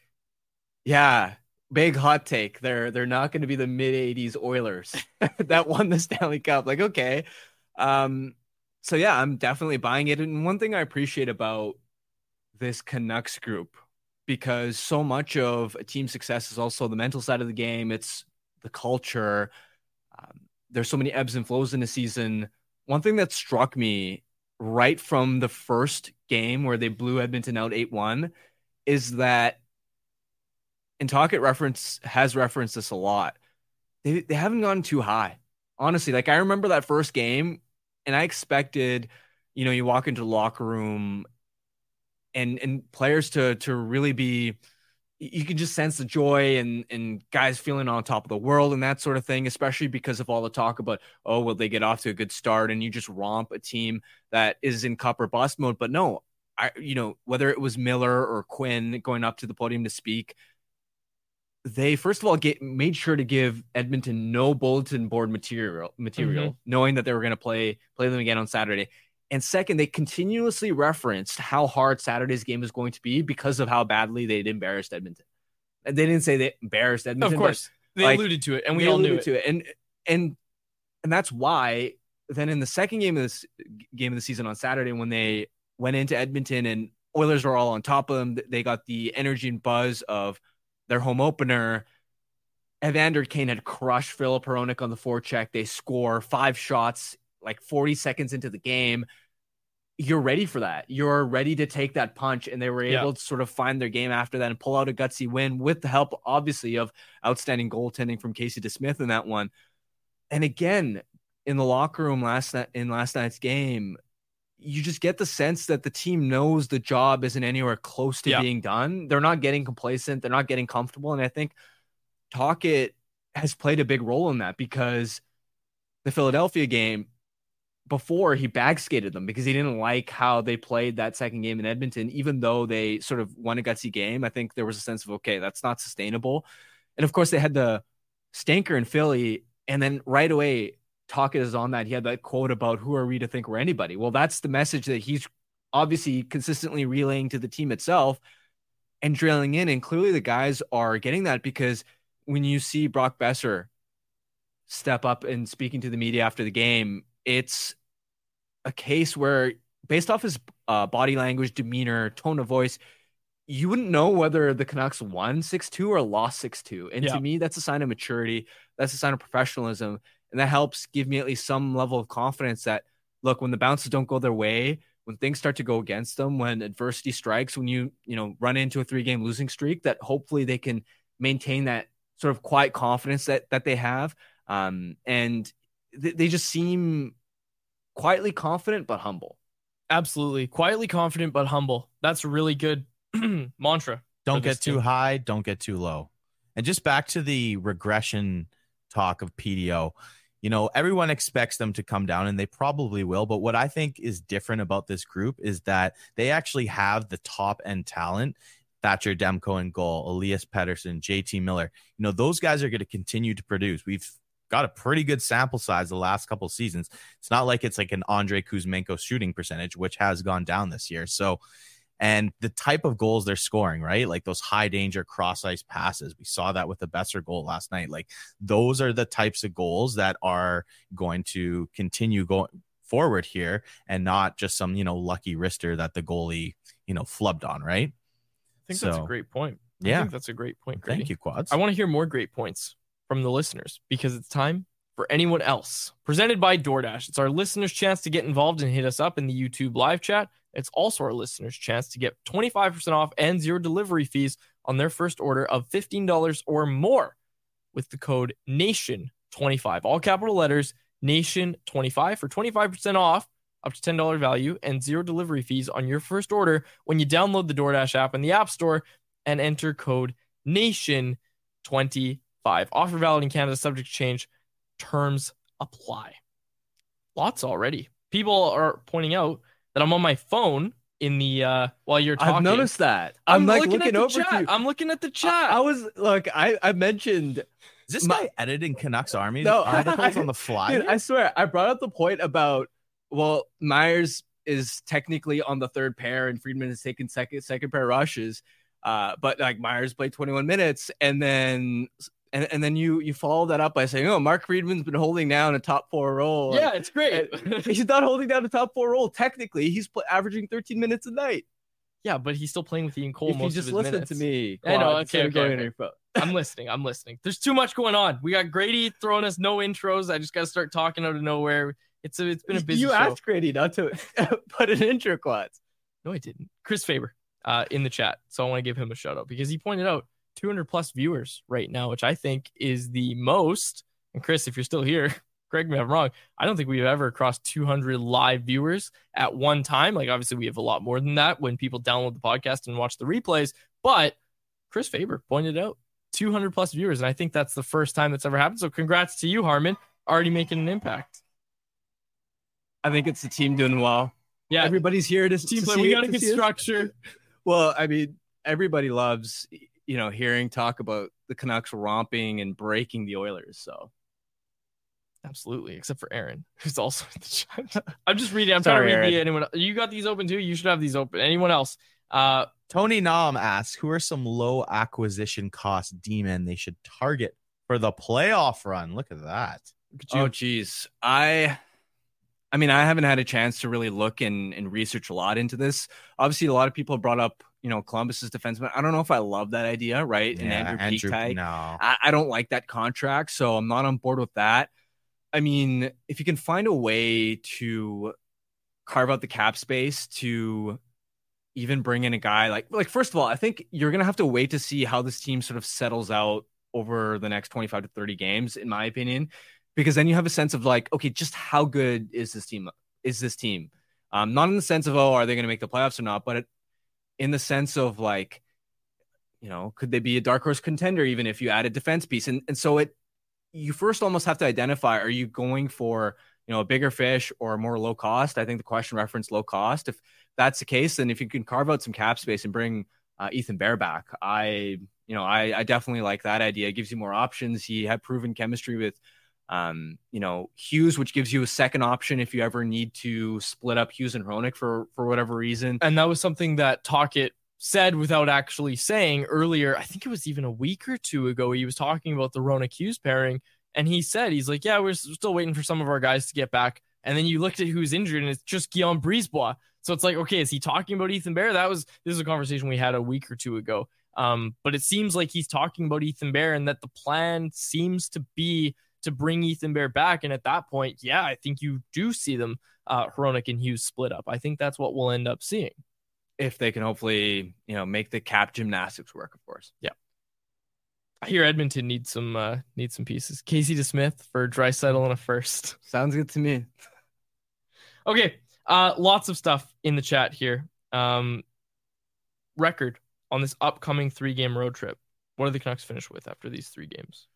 S4: yeah, big hot take. They're they're not going to be the mid 80s Oilers (laughs) that won the Stanley Cup. Like, okay. Um, so yeah, I'm definitely buying it. And one thing I appreciate about this Canucks group because so much of a team success is also the mental side of the game. It's the culture. Um, there's so many ebbs and flows in a season. One thing that struck me right from the first game where they blew Edmonton out 8 1 is that and Tocchet reference has referenced this a lot. They they haven't gone too high. Honestly, like I remember that first game, and I expected, you know, you walk into the locker room and and players to to really be you can just sense the joy and and guys feeling on top of the world and that sort of thing, especially because of all the talk about oh will they get off to a good start and you just romp a team that is in cup or bust mode. But no, I you know whether it was Miller or Quinn going up to the podium to speak, they first of all get made sure to give Edmonton no bulletin board material material, mm-hmm. knowing that they were going to play play them again on Saturday. And second, they continuously referenced how hard Saturday's game was going to be because of how badly they'd embarrassed Edmonton. And they didn't say they embarrassed Edmonton.
S2: Of course, they like, alluded to it, and we all knew it.
S4: to it. And and and that's why then in the second game of this game of the season on Saturday, when they went into Edmonton and Oilers were all on top of them, they got the energy and buzz of their home opener. Evander Kane had crushed Filip Hronek on the forecheck. They score five shots like 40 seconds into the game, you're ready for that. You're ready to take that punch. And they were able yeah. to sort of find their game after that and pull out a gutsy win with the help, obviously, of outstanding goaltending from Casey DeSmith in that one. And again, in the locker room last night in last night's game, you just get the sense that the team knows the job isn't anywhere close to yeah. being done. They're not getting complacent. They're not getting comfortable. And I think Tocchet has played a big role in that because the Philadelphia game, before he backskated them because he didn't like how they played that second game in Edmonton, even though they sort of won a gutsy game. I think there was a sense of, okay, that's not sustainable. And of course, they had the stinker in Philly. And then right away, Tocchet is on that. He had that quote about who are we to think we're anybody? Well, that's the message that he's obviously consistently relaying to the team itself and drilling in. And clearly, the guys are getting that because when you see Brock Boeser step up and speaking to the media after the game, it's a case where based off his uh, body language, demeanor, tone of voice, you wouldn't know whether the Canucks won 6-2 or lost 6-2. And yeah. to me, that's a sign of maturity. That's a sign of professionalism. And that helps give me at least some level of confidence that, look, when the bounces don't go their way, when things start to go against them, when adversity strikes, when you, you know, run into a three game losing streak, that hopefully they can maintain that sort of quiet confidence that, that they have. Um, and they just seem quietly confident but humble.
S2: Absolutely. Quietly confident but humble. That's a really good (clears throat) mantra.
S3: Don't get too team. high, don't get too low. And just back to the regression talk of PDO. You know, everyone expects them to come down and they probably will. But what I think is different about this group is that they actually have the top end talent Thatcher Demko in goal, Elias Pettersson, JT Miller. You know, those guys are going to continue to produce. We've got a pretty good sample size the last couple seasons. It's not like it's like an Andrei Kuzmenko shooting percentage, which has gone down this year. So, and the type of goals they're scoring, right? Like those high danger cross ice passes. We saw that with the Boeser goal last night. Like those are the types of goals that are going to continue going forward here and not just some, you know, lucky wrister that the goalie, you know, flubbed on, right?
S2: I think so, that's a great point. Yeah. I yeah. that's a great point.
S3: Grady. Thank you, Quads.
S2: I want to hear more great points from the listeners because it's time for anyone else. Presented by DoorDash. It's our listeners' chance to get involved and hit us up in the YouTube live chat. It's also our listeners' chance to get 25% off and zero delivery fees on their first order of $15 or more with the code NATION25. All capital letters, NATION25 for 25% off up to $10 value and zero delivery fees on your first order when you download the DoorDash app in the App Store and enter code NATION25. Offer valid in Canada, subject change. Terms apply. Lots already. People are pointing out that I'm on my phone in the uh while you're talking.
S4: I've noticed that. I'm, I'm like looking, looking over
S2: chat.
S4: you.
S2: I'm looking at the chat.
S4: I, I was like, I I mentioned.
S3: Is this my, guy editing Canucks Army no, articles (laughs) on the fly?
S4: Dude, I swear, I brought up the point about well, Myers is technically on the third pair, and Friedman has taken second second pair rushes. Uh, but like Myers played 21 minutes, and then and, and then you you follow that up by saying, "Oh, Mark Friedman's been holding down a top four role."
S2: Yeah, it's great.
S4: he's not holding down a top four role. Technically, he's pl- averaging 13 minutes a night.
S2: Yeah, but he's still playing with Ian Cole
S4: if
S2: most
S4: you just
S2: of his
S4: listen
S2: minutes.
S4: to me.
S2: I know. Okay, okay, okay. I'm listening. I'm listening. There's too much going on. We got Grady throwing us no intros. I just got to start talking out of nowhere. It's a, it's been a busy.
S4: You
S2: show.
S4: asked Grady not to (laughs) put an intro, quads.
S2: No, I didn't. Chris Faber uh, in the chat, so I want to give him a shout out because he pointed out 200 plus viewers right now, which I think is the most. And Chris, if you're still here, (laughs) correct me if I'm wrong. I don't think we've ever crossed 200 live viewers at one time. Like, obviously, we have a lot more than that when people download the podcast and watch the replays. But Chris Faber pointed out 200 plus viewers. And I think that's the first time that's ever happened. So, congrats to you, Harman, already making an impact.
S4: I think it's the team doing well.
S2: Yeah.
S4: Everybody's here to
S2: Team play. We got to get
S4: see it.
S2: structure.
S4: Well, I mean, everybody loves, you know, hearing talk about the Canucks romping and breaking the Oilers. So
S2: Absolutely, except for Aaron, (laughs) who's also in (laughs) the chat. (laughs) I'm just reading. I'm
S4: Sorry,
S2: trying to read the anyone. You got these open too. You should have these open. Anyone else? Uh,
S3: Tony Nam asks, who are some low acquisition cost demon they should target for the playoff run? Look at that.
S4: Oh geez. I I mean, I haven't had a chance to really look and, and research a lot into this. Obviously, a lot of people have brought up, you know, Columbus's defenseman. I don't know if I love that idea, right? and Andrew,
S3: Andrew- no.
S4: I, I don't like that contract, so I'm not on board with that. I mean, if you can find a way to carve out the cap space to even bring in a guy like like first of all, I think you're gonna have to wait to see how this team sort of settles out over the next 25 to 30 games, in my opinion, because then you have a sense of like, okay, just how good is this team? Is this team? Um, not in the sense of oh, are they gonna make the playoffs or not, but it, in the sense of like, you know, could they be a dark horse contender even if you add a defense piece? And and so it you first almost have to identify are you going for you know a bigger fish or more low cost? I think the question referenced low cost. If that's the case then if you can carve out some cap space and bring uh, ethan bear back i you know I, I definitely like that idea. It gives you more options. He had proven chemistry with um you know hughes which gives you a second option if you ever need to split up hughes and Hronek for for whatever reason
S2: and that was something that Tocchet said without actually saying earlier. I think it was even a week or two ago. He was talking about the Hronek Hughes pairing, and he said he's like, "Yeah, we're still waiting for some of our guys to get back." And then you looked at who's injured, and it's just Guillaume Brisebois. So it's like, okay, is he talking about Ethan Bear? That was this is a conversation we had a week or two ago. Um, but it seems like he's talking about Ethan Bear, and that the plan seems to be to bring Ethan Bear back. And at that point, yeah, I think you do see them, uh, Hronek and Hughes split up. I think that's what we'll end up seeing.
S4: if they can hopefully you know make the cap gymnastics work of course
S2: Yeah. I hear Edmonton needs some uh needs some pieces. Casey DeSmith for Draisaitl and a first. (laughs)
S4: Sounds good to me.
S2: Okay. Uh lots of stuff in the chat here. Um record on this upcoming three game road trip. What do the Canucks finish with after these three games?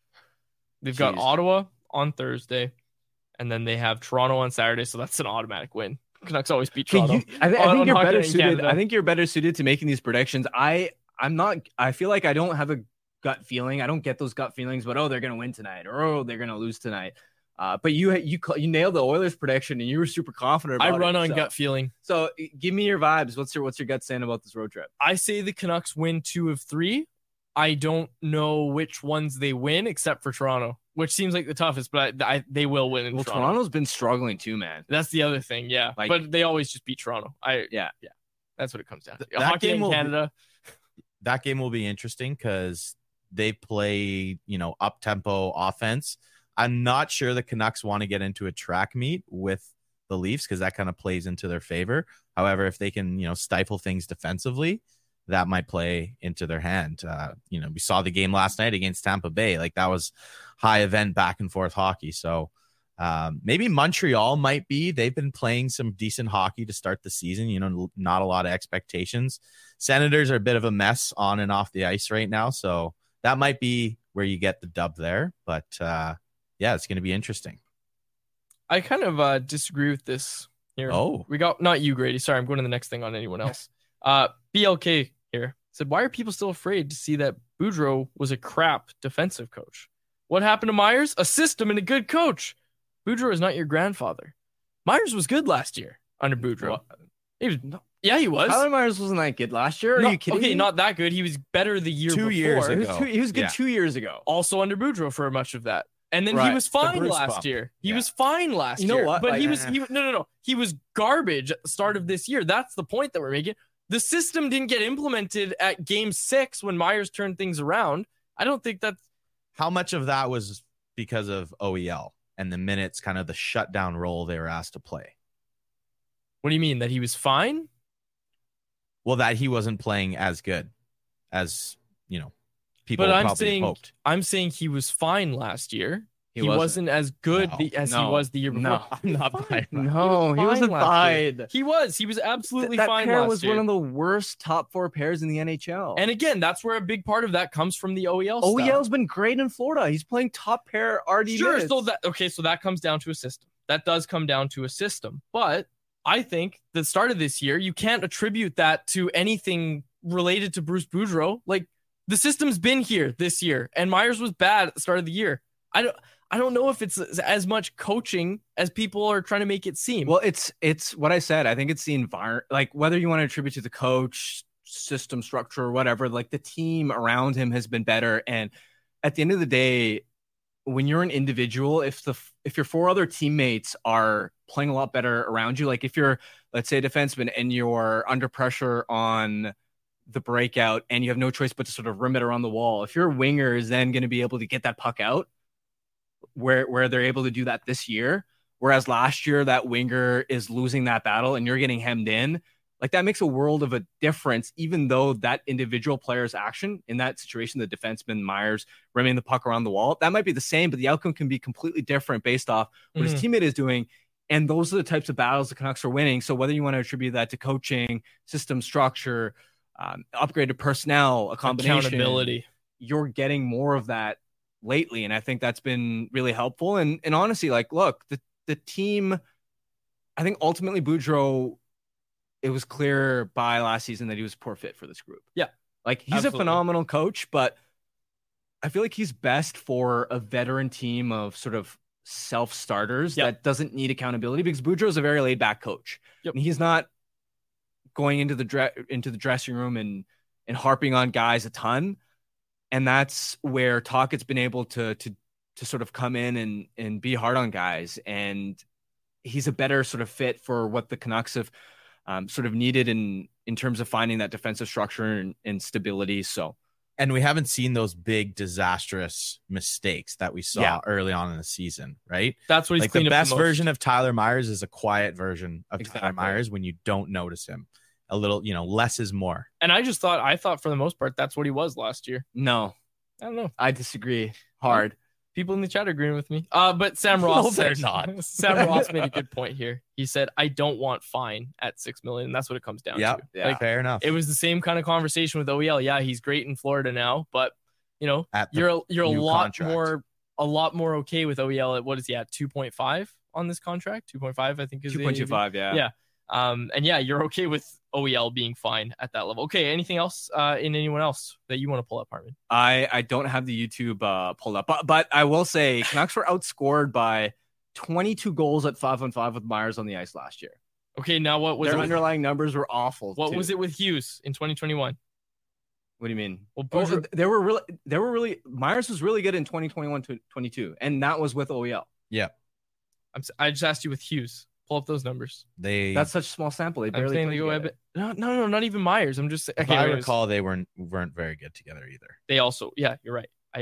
S2: They've got Ottawa on Thursday, and then they have Toronto on Saturday, so that's an automatic win. Canucks always beat Toronto.
S4: you- I, thi- I think you're better suited.
S2: Canada.
S4: I think you're better suited to making these predictions. I I'm not. I feel like I don't have a gut feeling. I don't get those gut feelings. But oh, they're gonna win tonight, or oh, they're gonna lose tonight. Uh, but you you you nailed the Oilers prediction, and you were super confident.
S2: I run
S4: it,
S2: on
S4: so-
S2: gut feeling.
S4: So give me your vibes. What's your what's your gut saying about this road trip?
S2: I say the Canucks win two of three. I don't know which ones they win, except for Toronto, which seems like the toughest, but I, I, they will win in
S4: Well,
S2: Toronto.
S4: Toronto's been struggling too, man.
S2: That's the other thing, yeah.
S4: Like-
S2: but they always just beat Toronto. I
S4: Yeah,
S2: yeah. That's what it comes down to.
S3: that
S2: Hockey
S3: game
S2: in
S3: will be-
S2: Canada. (laughs)
S3: that game will be interesting because they play, you know, up tempo offense. I'm not sure the Canucks want to get into a track meet with the Leafs because that kind of plays into their favor. However, if they can, you know, stifle things defensively, that might play into their hand. Uh, you know, we saw the game last night against Tampa Bay. Like that was high event back and forth hockey. So um, maybe Montreal might be. They've been playing some decent hockey to start the season. You know, not a lot of expectations. Senators are a bit of a mess on and off the ice right now. So that might be where you get the dub there. But uh, yeah, it's going to be interesting.
S2: I kind of uh, disagree with this here.
S3: Oh.
S2: we got not you, Grady. Sorry, I'm going to the next thing on anyone else. (laughs) uh, BLK said, "Why are people still afraid to see that Boudreau was a crap defensive coach? What happened to Myers? A system and a good coach. Boudreau is not your grandfather. Myers was good last year under Boudreau. He was, yeah, he was.
S4: Tyler Myers wasn't that good last year. Are
S2: No,
S4: you kidding
S2: okay,
S4: me?
S2: not that good. He was better the year
S3: Two
S2: before.
S3: years
S4: He was,
S3: ago.
S4: two, he was good
S3: Yeah.
S4: two years ago.
S2: Also under Boudreau for much of that. And then he was fine last
S3: bump.
S2: year. He
S3: Yeah.
S2: was fine last
S4: You know
S2: year.
S4: what?
S2: But he
S4: Like-
S2: was eh. he, no no no. He was garbage at the start of this year. That's the point that we're making. The system didn't get implemented at game 6 when Myers turned things around. I don't think that's
S3: How much of that was because of OEL and the minutes, kind of the shutdown role they were asked to play?
S2: What do you mean that he was fine?
S3: Well, that he wasn't playing as good as, you know, people
S2: but I'm
S3: probably
S2: saying
S3: hoped.
S2: I'm saying he was fine last year.
S4: He
S2: He,
S4: wasn't.
S2: wasn't. as good
S3: No.
S2: the, as he was the year before.
S4: No.
S3: I'm not buying that.
S4: No, he
S2: fine
S4: wasn't
S2: last
S4: fine.
S2: He was. He was absolutely
S4: that
S2: fine
S4: pair
S2: last
S4: was
S2: year.
S4: one of the worst top four pairs in the NHL.
S2: and again, that's where a big part of that comes from the OEL. stuff.
S4: OEL's been great in Florida. He's playing top pair RD
S2: Sure.
S4: minutes.
S2: So that okay, so that comes down to a system. That does come down to a system. But I think the start of this year, you can't attribute that to anything related to Bruce Boudreau. Like the system's been here this year, and Myers was bad at the start of the year. I don't. I don't know if it's as much coaching as people are trying to make it seem.
S4: Well, it's it's what I said. I think it's the environment, like whether you want to attribute to the coach, system structure, or whatever. Like the team around him has been better, and at the end of the day, when you're an individual, if the if your four other teammates are playing a lot better around you, like if you're let's say a defenseman and you're under pressure on the breakout and you have no choice but to sort of rim it around the wall, if your winger is then going to be able to get that puck out, where where they're able to do that this year, whereas last year that winger is losing that battle and you're getting hemmed in, like that makes a world of a difference. Even though that individual player's action in that situation, the defenseman Myers rimming the puck around the wall, that might be the same, but the outcome can be completely different based off what his teammate is doing. And those are the types of battles the Canucks are winning. So whether you want to attribute that to coaching, system structure, um, upgraded personnel, a combination,
S2: Accountability.
S4: you're getting more of that lately, and I think that's been really helpful. And and honestly, like, look, the the team, I think ultimately Boudreau, it was clear by last season that he was poor fit for this group.
S2: Yeah.
S4: like he's
S2: Absolutely.
S4: a phenomenal coach, but I feel like he's best for a veteran team of sort of self starters
S2: Yep.
S4: that doesn't need accountability because Boudreau's a very laid back coach.
S2: Yep.
S4: And he's not going into the dre- into the dressing room and and harping on guys a ton. And that's where Tocchet's been able to to to sort of come in and and be hard on guys. And he's a better sort of fit for what the Canucks have um, sort of needed in in terms of finding that defensive structure and, and stability. So
S3: and we haven't seen those big disastrous mistakes that we saw
S4: Yeah.
S3: early on in the season, right?
S2: That's what he's
S3: like the best
S2: most.
S3: version of Tyler Myers is a quiet version of Tyler Myers when you don't notice him. A little, you know, less is more.
S2: And I just thought, I thought for the most part, that's what he was last year.
S4: no,
S2: I don't know.
S4: I disagree hard.
S2: People in the chat are agreeing with me. Uh, but Sam (laughs)
S3: No,
S2: Ross,
S3: they're
S2: said-
S3: not. (laughs)
S2: Sam Ross made a (laughs) good point here. He said, "I don't want fine at six million. And that's what it comes down
S3: Yeah,
S2: to.
S4: Yeah.
S2: Like,
S3: fair enough.
S2: it was the same kind of conversation with OEL. Yeah, he's great in Florida now, but you know, you're a, you're a lot
S3: contract.
S2: more a lot more okay with OEL at what is he at two point five on this contract? Two point five, I think is
S4: Two
S2: the
S4: point two
S2: AAV.
S4: five. Yeah.
S2: Yeah. Um, and yeah, you're okay with OEL being fine at that level. Okay, anything else uh, in anyone else that you want to pull up, Harman?
S4: I I don't have the YouTube uh, pulled up, but but I will say Canucks were outscored by 22 goals at five on five with Myers on the ice last year.
S2: Okay, now what was
S4: Their
S2: it? With,
S4: underlying numbers were awful.
S2: what
S4: too.
S2: was it with Hughes in 2021?
S4: What do you mean?
S2: Well,
S4: Oh,
S2: Boudreau-
S4: they were really, they were really. Myers was really good in 2021 to 22, and that was with OEL.
S2: Yeah, I'm, s- I just asked you with Hughes. Pull up those numbers.
S3: They,
S4: That's such a small sample. They
S2: I'm
S4: barely.
S2: they go
S4: together.
S2: No, no, no, not even Myers. I'm just
S3: if
S2: okay.
S3: I
S2: anyways.
S3: recall, they weren't weren't very good together either.
S2: they also yeah you're right i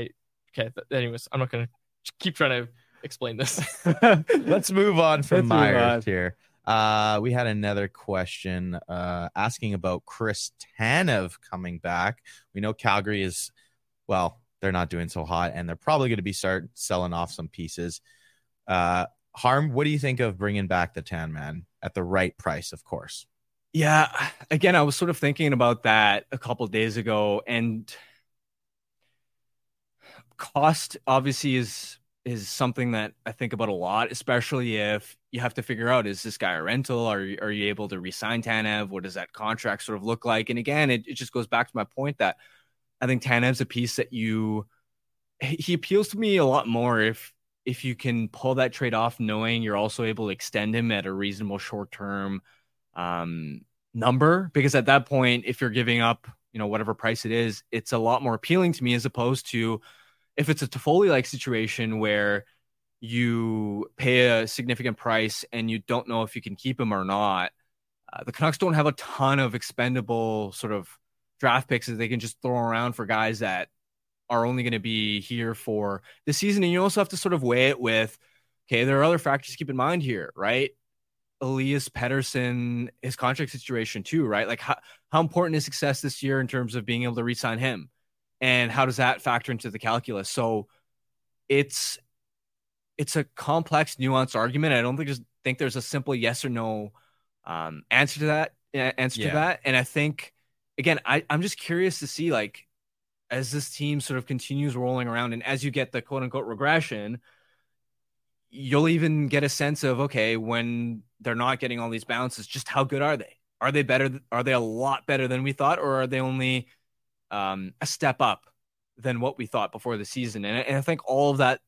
S2: okay th- anyways i'm not gonna (laughs) keep trying to explain this (laughs) (laughs)
S3: Let's move on from
S4: Let's
S3: Myers
S4: on.
S3: here. Uh, we had another question uh, asking about Chris Tanev coming back. We know Calgary is, well, they're not doing so hot, and they're probably going to be start selling off some pieces. Uh, Harm, what do you think of bringing back the Tan Man at the right price? Of course.
S4: Yeah, again, I was sort of thinking about that a couple days ago, and cost obviously is is something that I think about a lot, especially if you have to figure out is this guy a rental? Are are you able to resign Tanev? What does that contract sort of look like? And again, it, it just goes back to my point that I think Tanev's a piece that you he appeals to me a lot more if if you can pull that trade off, knowing you're also able to extend him at a reasonable short term um, number. Because at that point, if you're giving up, you know, whatever price it is, it's a lot more appealing to me as opposed to if it's a Toffoli like situation where you pay a significant price and you don't know if you can keep him or not. Uh, the Canucks don't have a ton of expendable sort of draft picks that they can just throw around for guys that are only going to be here for the season. And you also have to sort of weigh it with, okay, there are other factors to keep in mind here, right? Elias Pettersson, his contract situation too, right? Like how, how important is success this year in terms of being able to re-sign him? and how does that factor into the calculus? So it's it's a complex, nuanced argument. I don't think just think there's a simple yes or no um, answer to that answer
S3: Yeah.
S4: to that. And I think again, I, I'm just curious to see like as this team sort of continues rolling around and as you get the quote unquote regression, you'll even get a sense of okay, when they're not getting all these bounces, just how good are they? Are they better? Are they a lot better than we thought, or are they only um, a step up than what we thought before the season? And, and I think all of that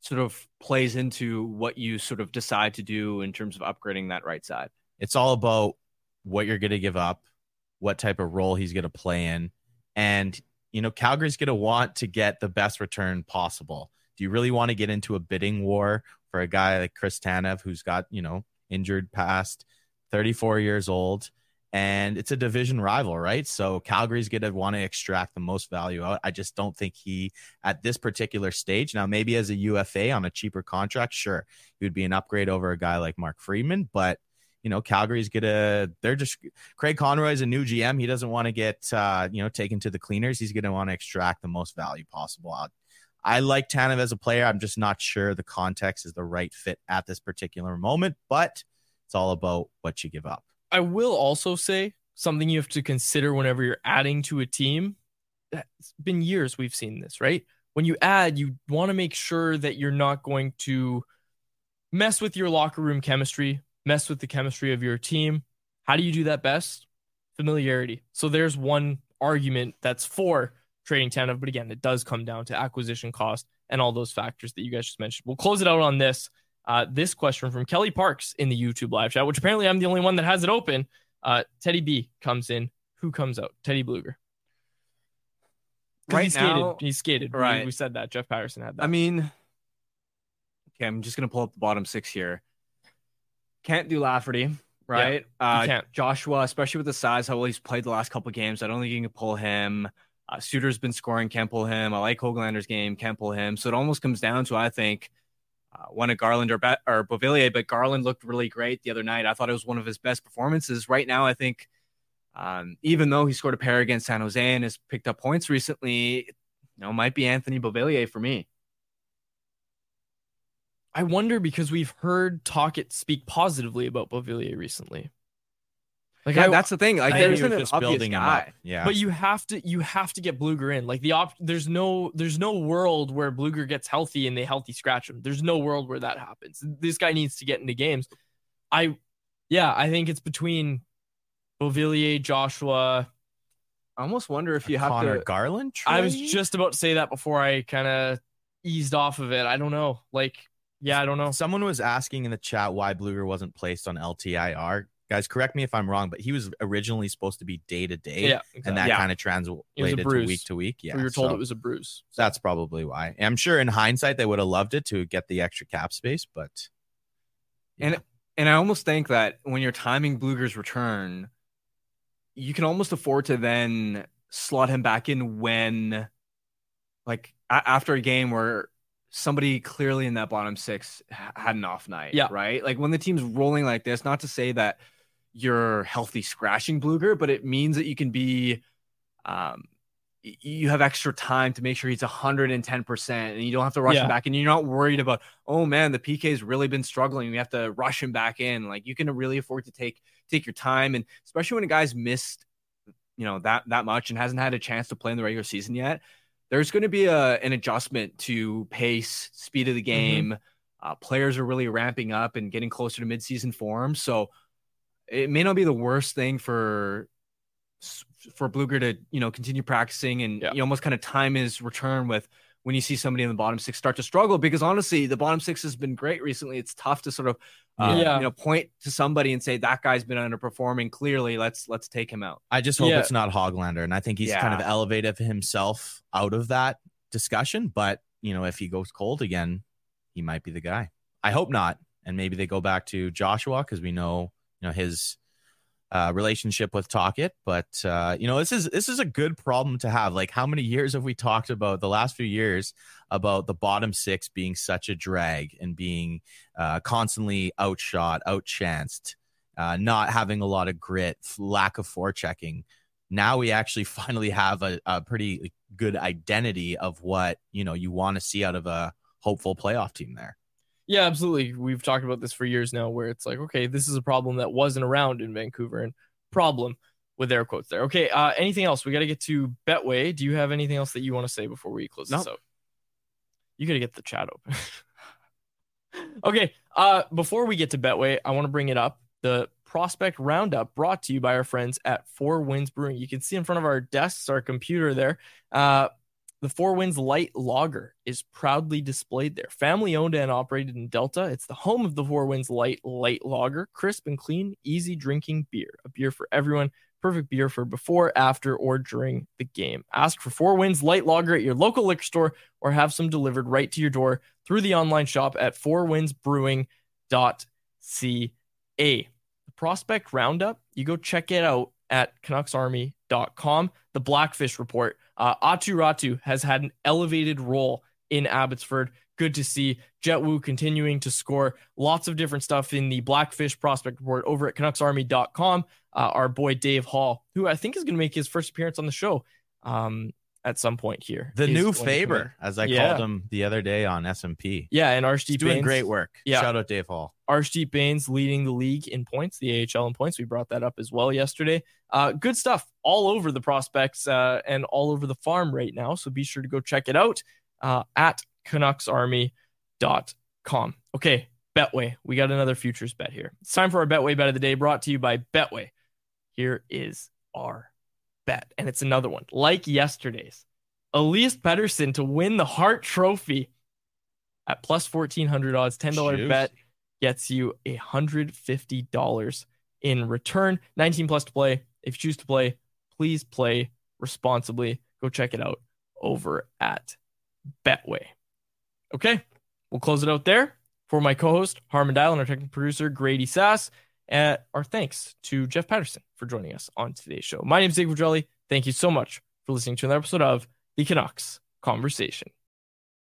S4: sort of plays into what you sort of decide to do in terms of upgrading that right side.
S3: It's all about what you're going to give up, what type of role he's going to play in. And, you know, Calgary's going to want to get the best return possible. Do you really want to get into a bidding war for a guy like Chris Tanev, who's got, you know, injured past 34 years old? And it's a division rival, right? So Calgary's going to want to extract the most value out. I just don't think he, at this particular stage, now maybe as a UFA on a cheaper contract, sure, he would be an upgrade over a guy like Mark Friedman, but you know, Calgary's gonna they're just Craig Conroy's a new GM. He doesn't want to get uh, you know, taken to the cleaners. He's gonna want to extract the most value possible out. I like Tanev as a player. I'm just not sure the context is the right fit at this particular moment, but it's all about what you give up.
S2: I will also say something you have to consider whenever you're adding to a team. It's been years we've seen this, right? When you add, you want to make sure that you're not going to mess with your locker room chemistry, mess with the chemistry of your team. How do you do that best? Familiarity. So there's one argument that's for trading Tanev, but again, it does come down to acquisition cost and all those factors that you guys just mentioned. We'll close it out on this. Uh, this question from Kelly Parks in the YouTube live chat, which apparently I'm the only one that has it open. Uh, Teddy B comes in. Who comes out? Teddy Blueger.
S4: Right
S2: he skated.
S4: now-
S2: he skated. We-
S4: Right.
S2: We, said that. Jeff Paterson had that.
S4: I mean, okay, I'm just gonna pull up the bottom six here. Can't do Lafferty, right? uh,
S2: can't.
S4: Joshua, especially with the size, how well he's played the last couple of games. I don't think you can pull him. Uh, Suter's been scoring, can't pull him. I like Hoglander's game, can't pull him. So it almost comes down to I think uh, one of Garland or, Be- or Beauvillier, but Garland looked really great the other night. I thought it was one of his best performances. Right now, I think um, even though he scored a pair against San Jose and has picked up points recently, you know, might be Anthony Beauvillier for me.
S2: I wonder because we've heard Tocchet speak positively about Beauvillier recently. Like
S4: Yeah,
S2: I,
S4: that's the thing. Like
S3: I
S4: there
S3: think he
S4: isn't
S3: was
S4: an
S3: just
S4: obvious
S3: building
S4: guy.
S3: up. Yeah.
S2: But you have to you have to get Blueger in. Like the op there's no there's no world where Blueger gets healthy and they healthy scratch him. There's no world where that happens. This guy needs to get into games. I yeah, I think it's between Beauvillier, Joshua.
S4: I almost wonder if you have
S3: Conor
S4: to.
S3: Garland.
S2: I was just about to say that before I kind of eased off of it. I don't know. Like, yeah, I don't know.
S3: Someone was asking in the chat why Blueger wasn't placed on LTIR. Guys, correct me if I'm wrong, but he was originally supposed to be day to day,
S2: Yeah,
S3: and that
S4: Yeah.
S3: kind of translated to week to week. Yeah,
S2: we were told
S3: so
S2: it was a bruise.
S3: that's probably why. I'm sure in hindsight they would have loved it to get the extra cap space, but
S4: And and I almost think that when you're timing Blueger's return, you can almost afford to then slot him back in when, like, a- after a game where somebody clearly in that bottom six had an off night.
S2: Yeah.
S4: Right. Like when the team's rolling like this, not to say that you're healthy scratching Blueger, but it means that you can be, um, you have extra time to make sure he's 110% and you don't have to rush
S2: Yeah.
S4: him back and you're not worried about oh man the PK's really been struggling we have to rush him back in like you can really afford to take take your time and especially when a guy's missed you know that that much and hasn't had a chance to play in the regular season yet there's going to be a an adjustment to pace speed of the game uh, players are really ramping up and getting closer to midseason form so it may not be the worst thing for for Blueger to you know continue practicing and
S2: Yeah.
S4: you almost kind of time his return with when you see somebody in the bottom six start to struggle because honestly the bottom six has been great recently. It's tough to sort of uh,
S2: Yeah.
S4: you know point to somebody and say that guy's been underperforming. Clearly, let's let's take him out.
S3: I just hope
S2: Yeah.
S3: it's not Hoglander, and I think he's kind of elevated himself out of that discussion. But you know, if he goes cold again, he might be the guy. I hope not, and maybe they go back to Joshua because we know you know his uh, relationship with Tocchet. But uh, you know, this is this is a good problem to have. Like, how many years have we talked about the last few years about the bottom six being such a drag and being uh, constantly outshot, outchanced, uh, not having a lot of grit, lack of forechecking. now we actually (laughs) finally have a, a pretty good identity of what you know you want to see out of a hopeful playoff team there.
S2: Yeah, absolutely. We've talked about this for years now, where it's like, okay, this is a problem that wasn't around in Vancouver, and problem with air quotes there. Okay, uh, anything else? We got to get to Betway. Do you have anything else that you want to say before we close this out? You got to get the chat open. (laughs) okay, uh, before we get to Betway, I want to bring it up. The prospect roundup brought to you by our friends at Four Winds Brewing. You can see in front of our desks, our computer there. Uh, the Four Winds Light Lager is proudly displayed there. Family owned and operated in Delta. It's the home of the Four Winds Light Light Lager. Crisp and clean, easy drinking beer. A beer for everyone. Perfect beer for before, after, or during the game. Ask for Four Winds Light Lager at your local liquor store or have some delivered right to your door through the online shop at fourwindsbrewing.ca. The prospect roundup, you go check it out at canucksarmy.com. The Blackfish report uh, Aatu Räty has had an elevated role in Abbotsford. Good to see Jett Woo continuing to score lots of different stuff in the Blackfish prospect report over at CanucksArmy.com. Uh, our boy Dave Hall, who I think is going to make his first appearance on the show um, at some point here.
S3: The new
S2: going to come in.
S3: Faber, as I
S2: Yeah.
S3: called him the other day on SMP.
S2: Yeah, and Arshdeep
S3: He's doing
S2: Bains-
S3: great work.
S2: Yeah.
S3: Shout out Dave Hall.
S2: Arshdeep Bains leading the league in points, the AHL in points. We brought that up as well yesterday. Uh, good stuff all over the prospects uh, and all over the farm right now. So be sure to go check it out uh, at CanucksArmy.com. Okay, Betway. We got another futures bet here. It's time for our Betway bet of the day brought to you by Betway. Here is our bet, and it's another one like yesterday's. Elias Pettersson to win the Hart Trophy at plus 1400 odds, $10 bet gets you $150 in return. 19 plus to play. If you choose to play, please play responsibly. Go check it out over at Betway. Okay, we'll close it out there. For my co host, Harman Dayal, and our technical producer, Grady Sass, uh, our thanks to Jeff Paterson for joining us on today's show. My name is Zig Jelly. Thank you so much for listening to another episode of The Canucks Conversation.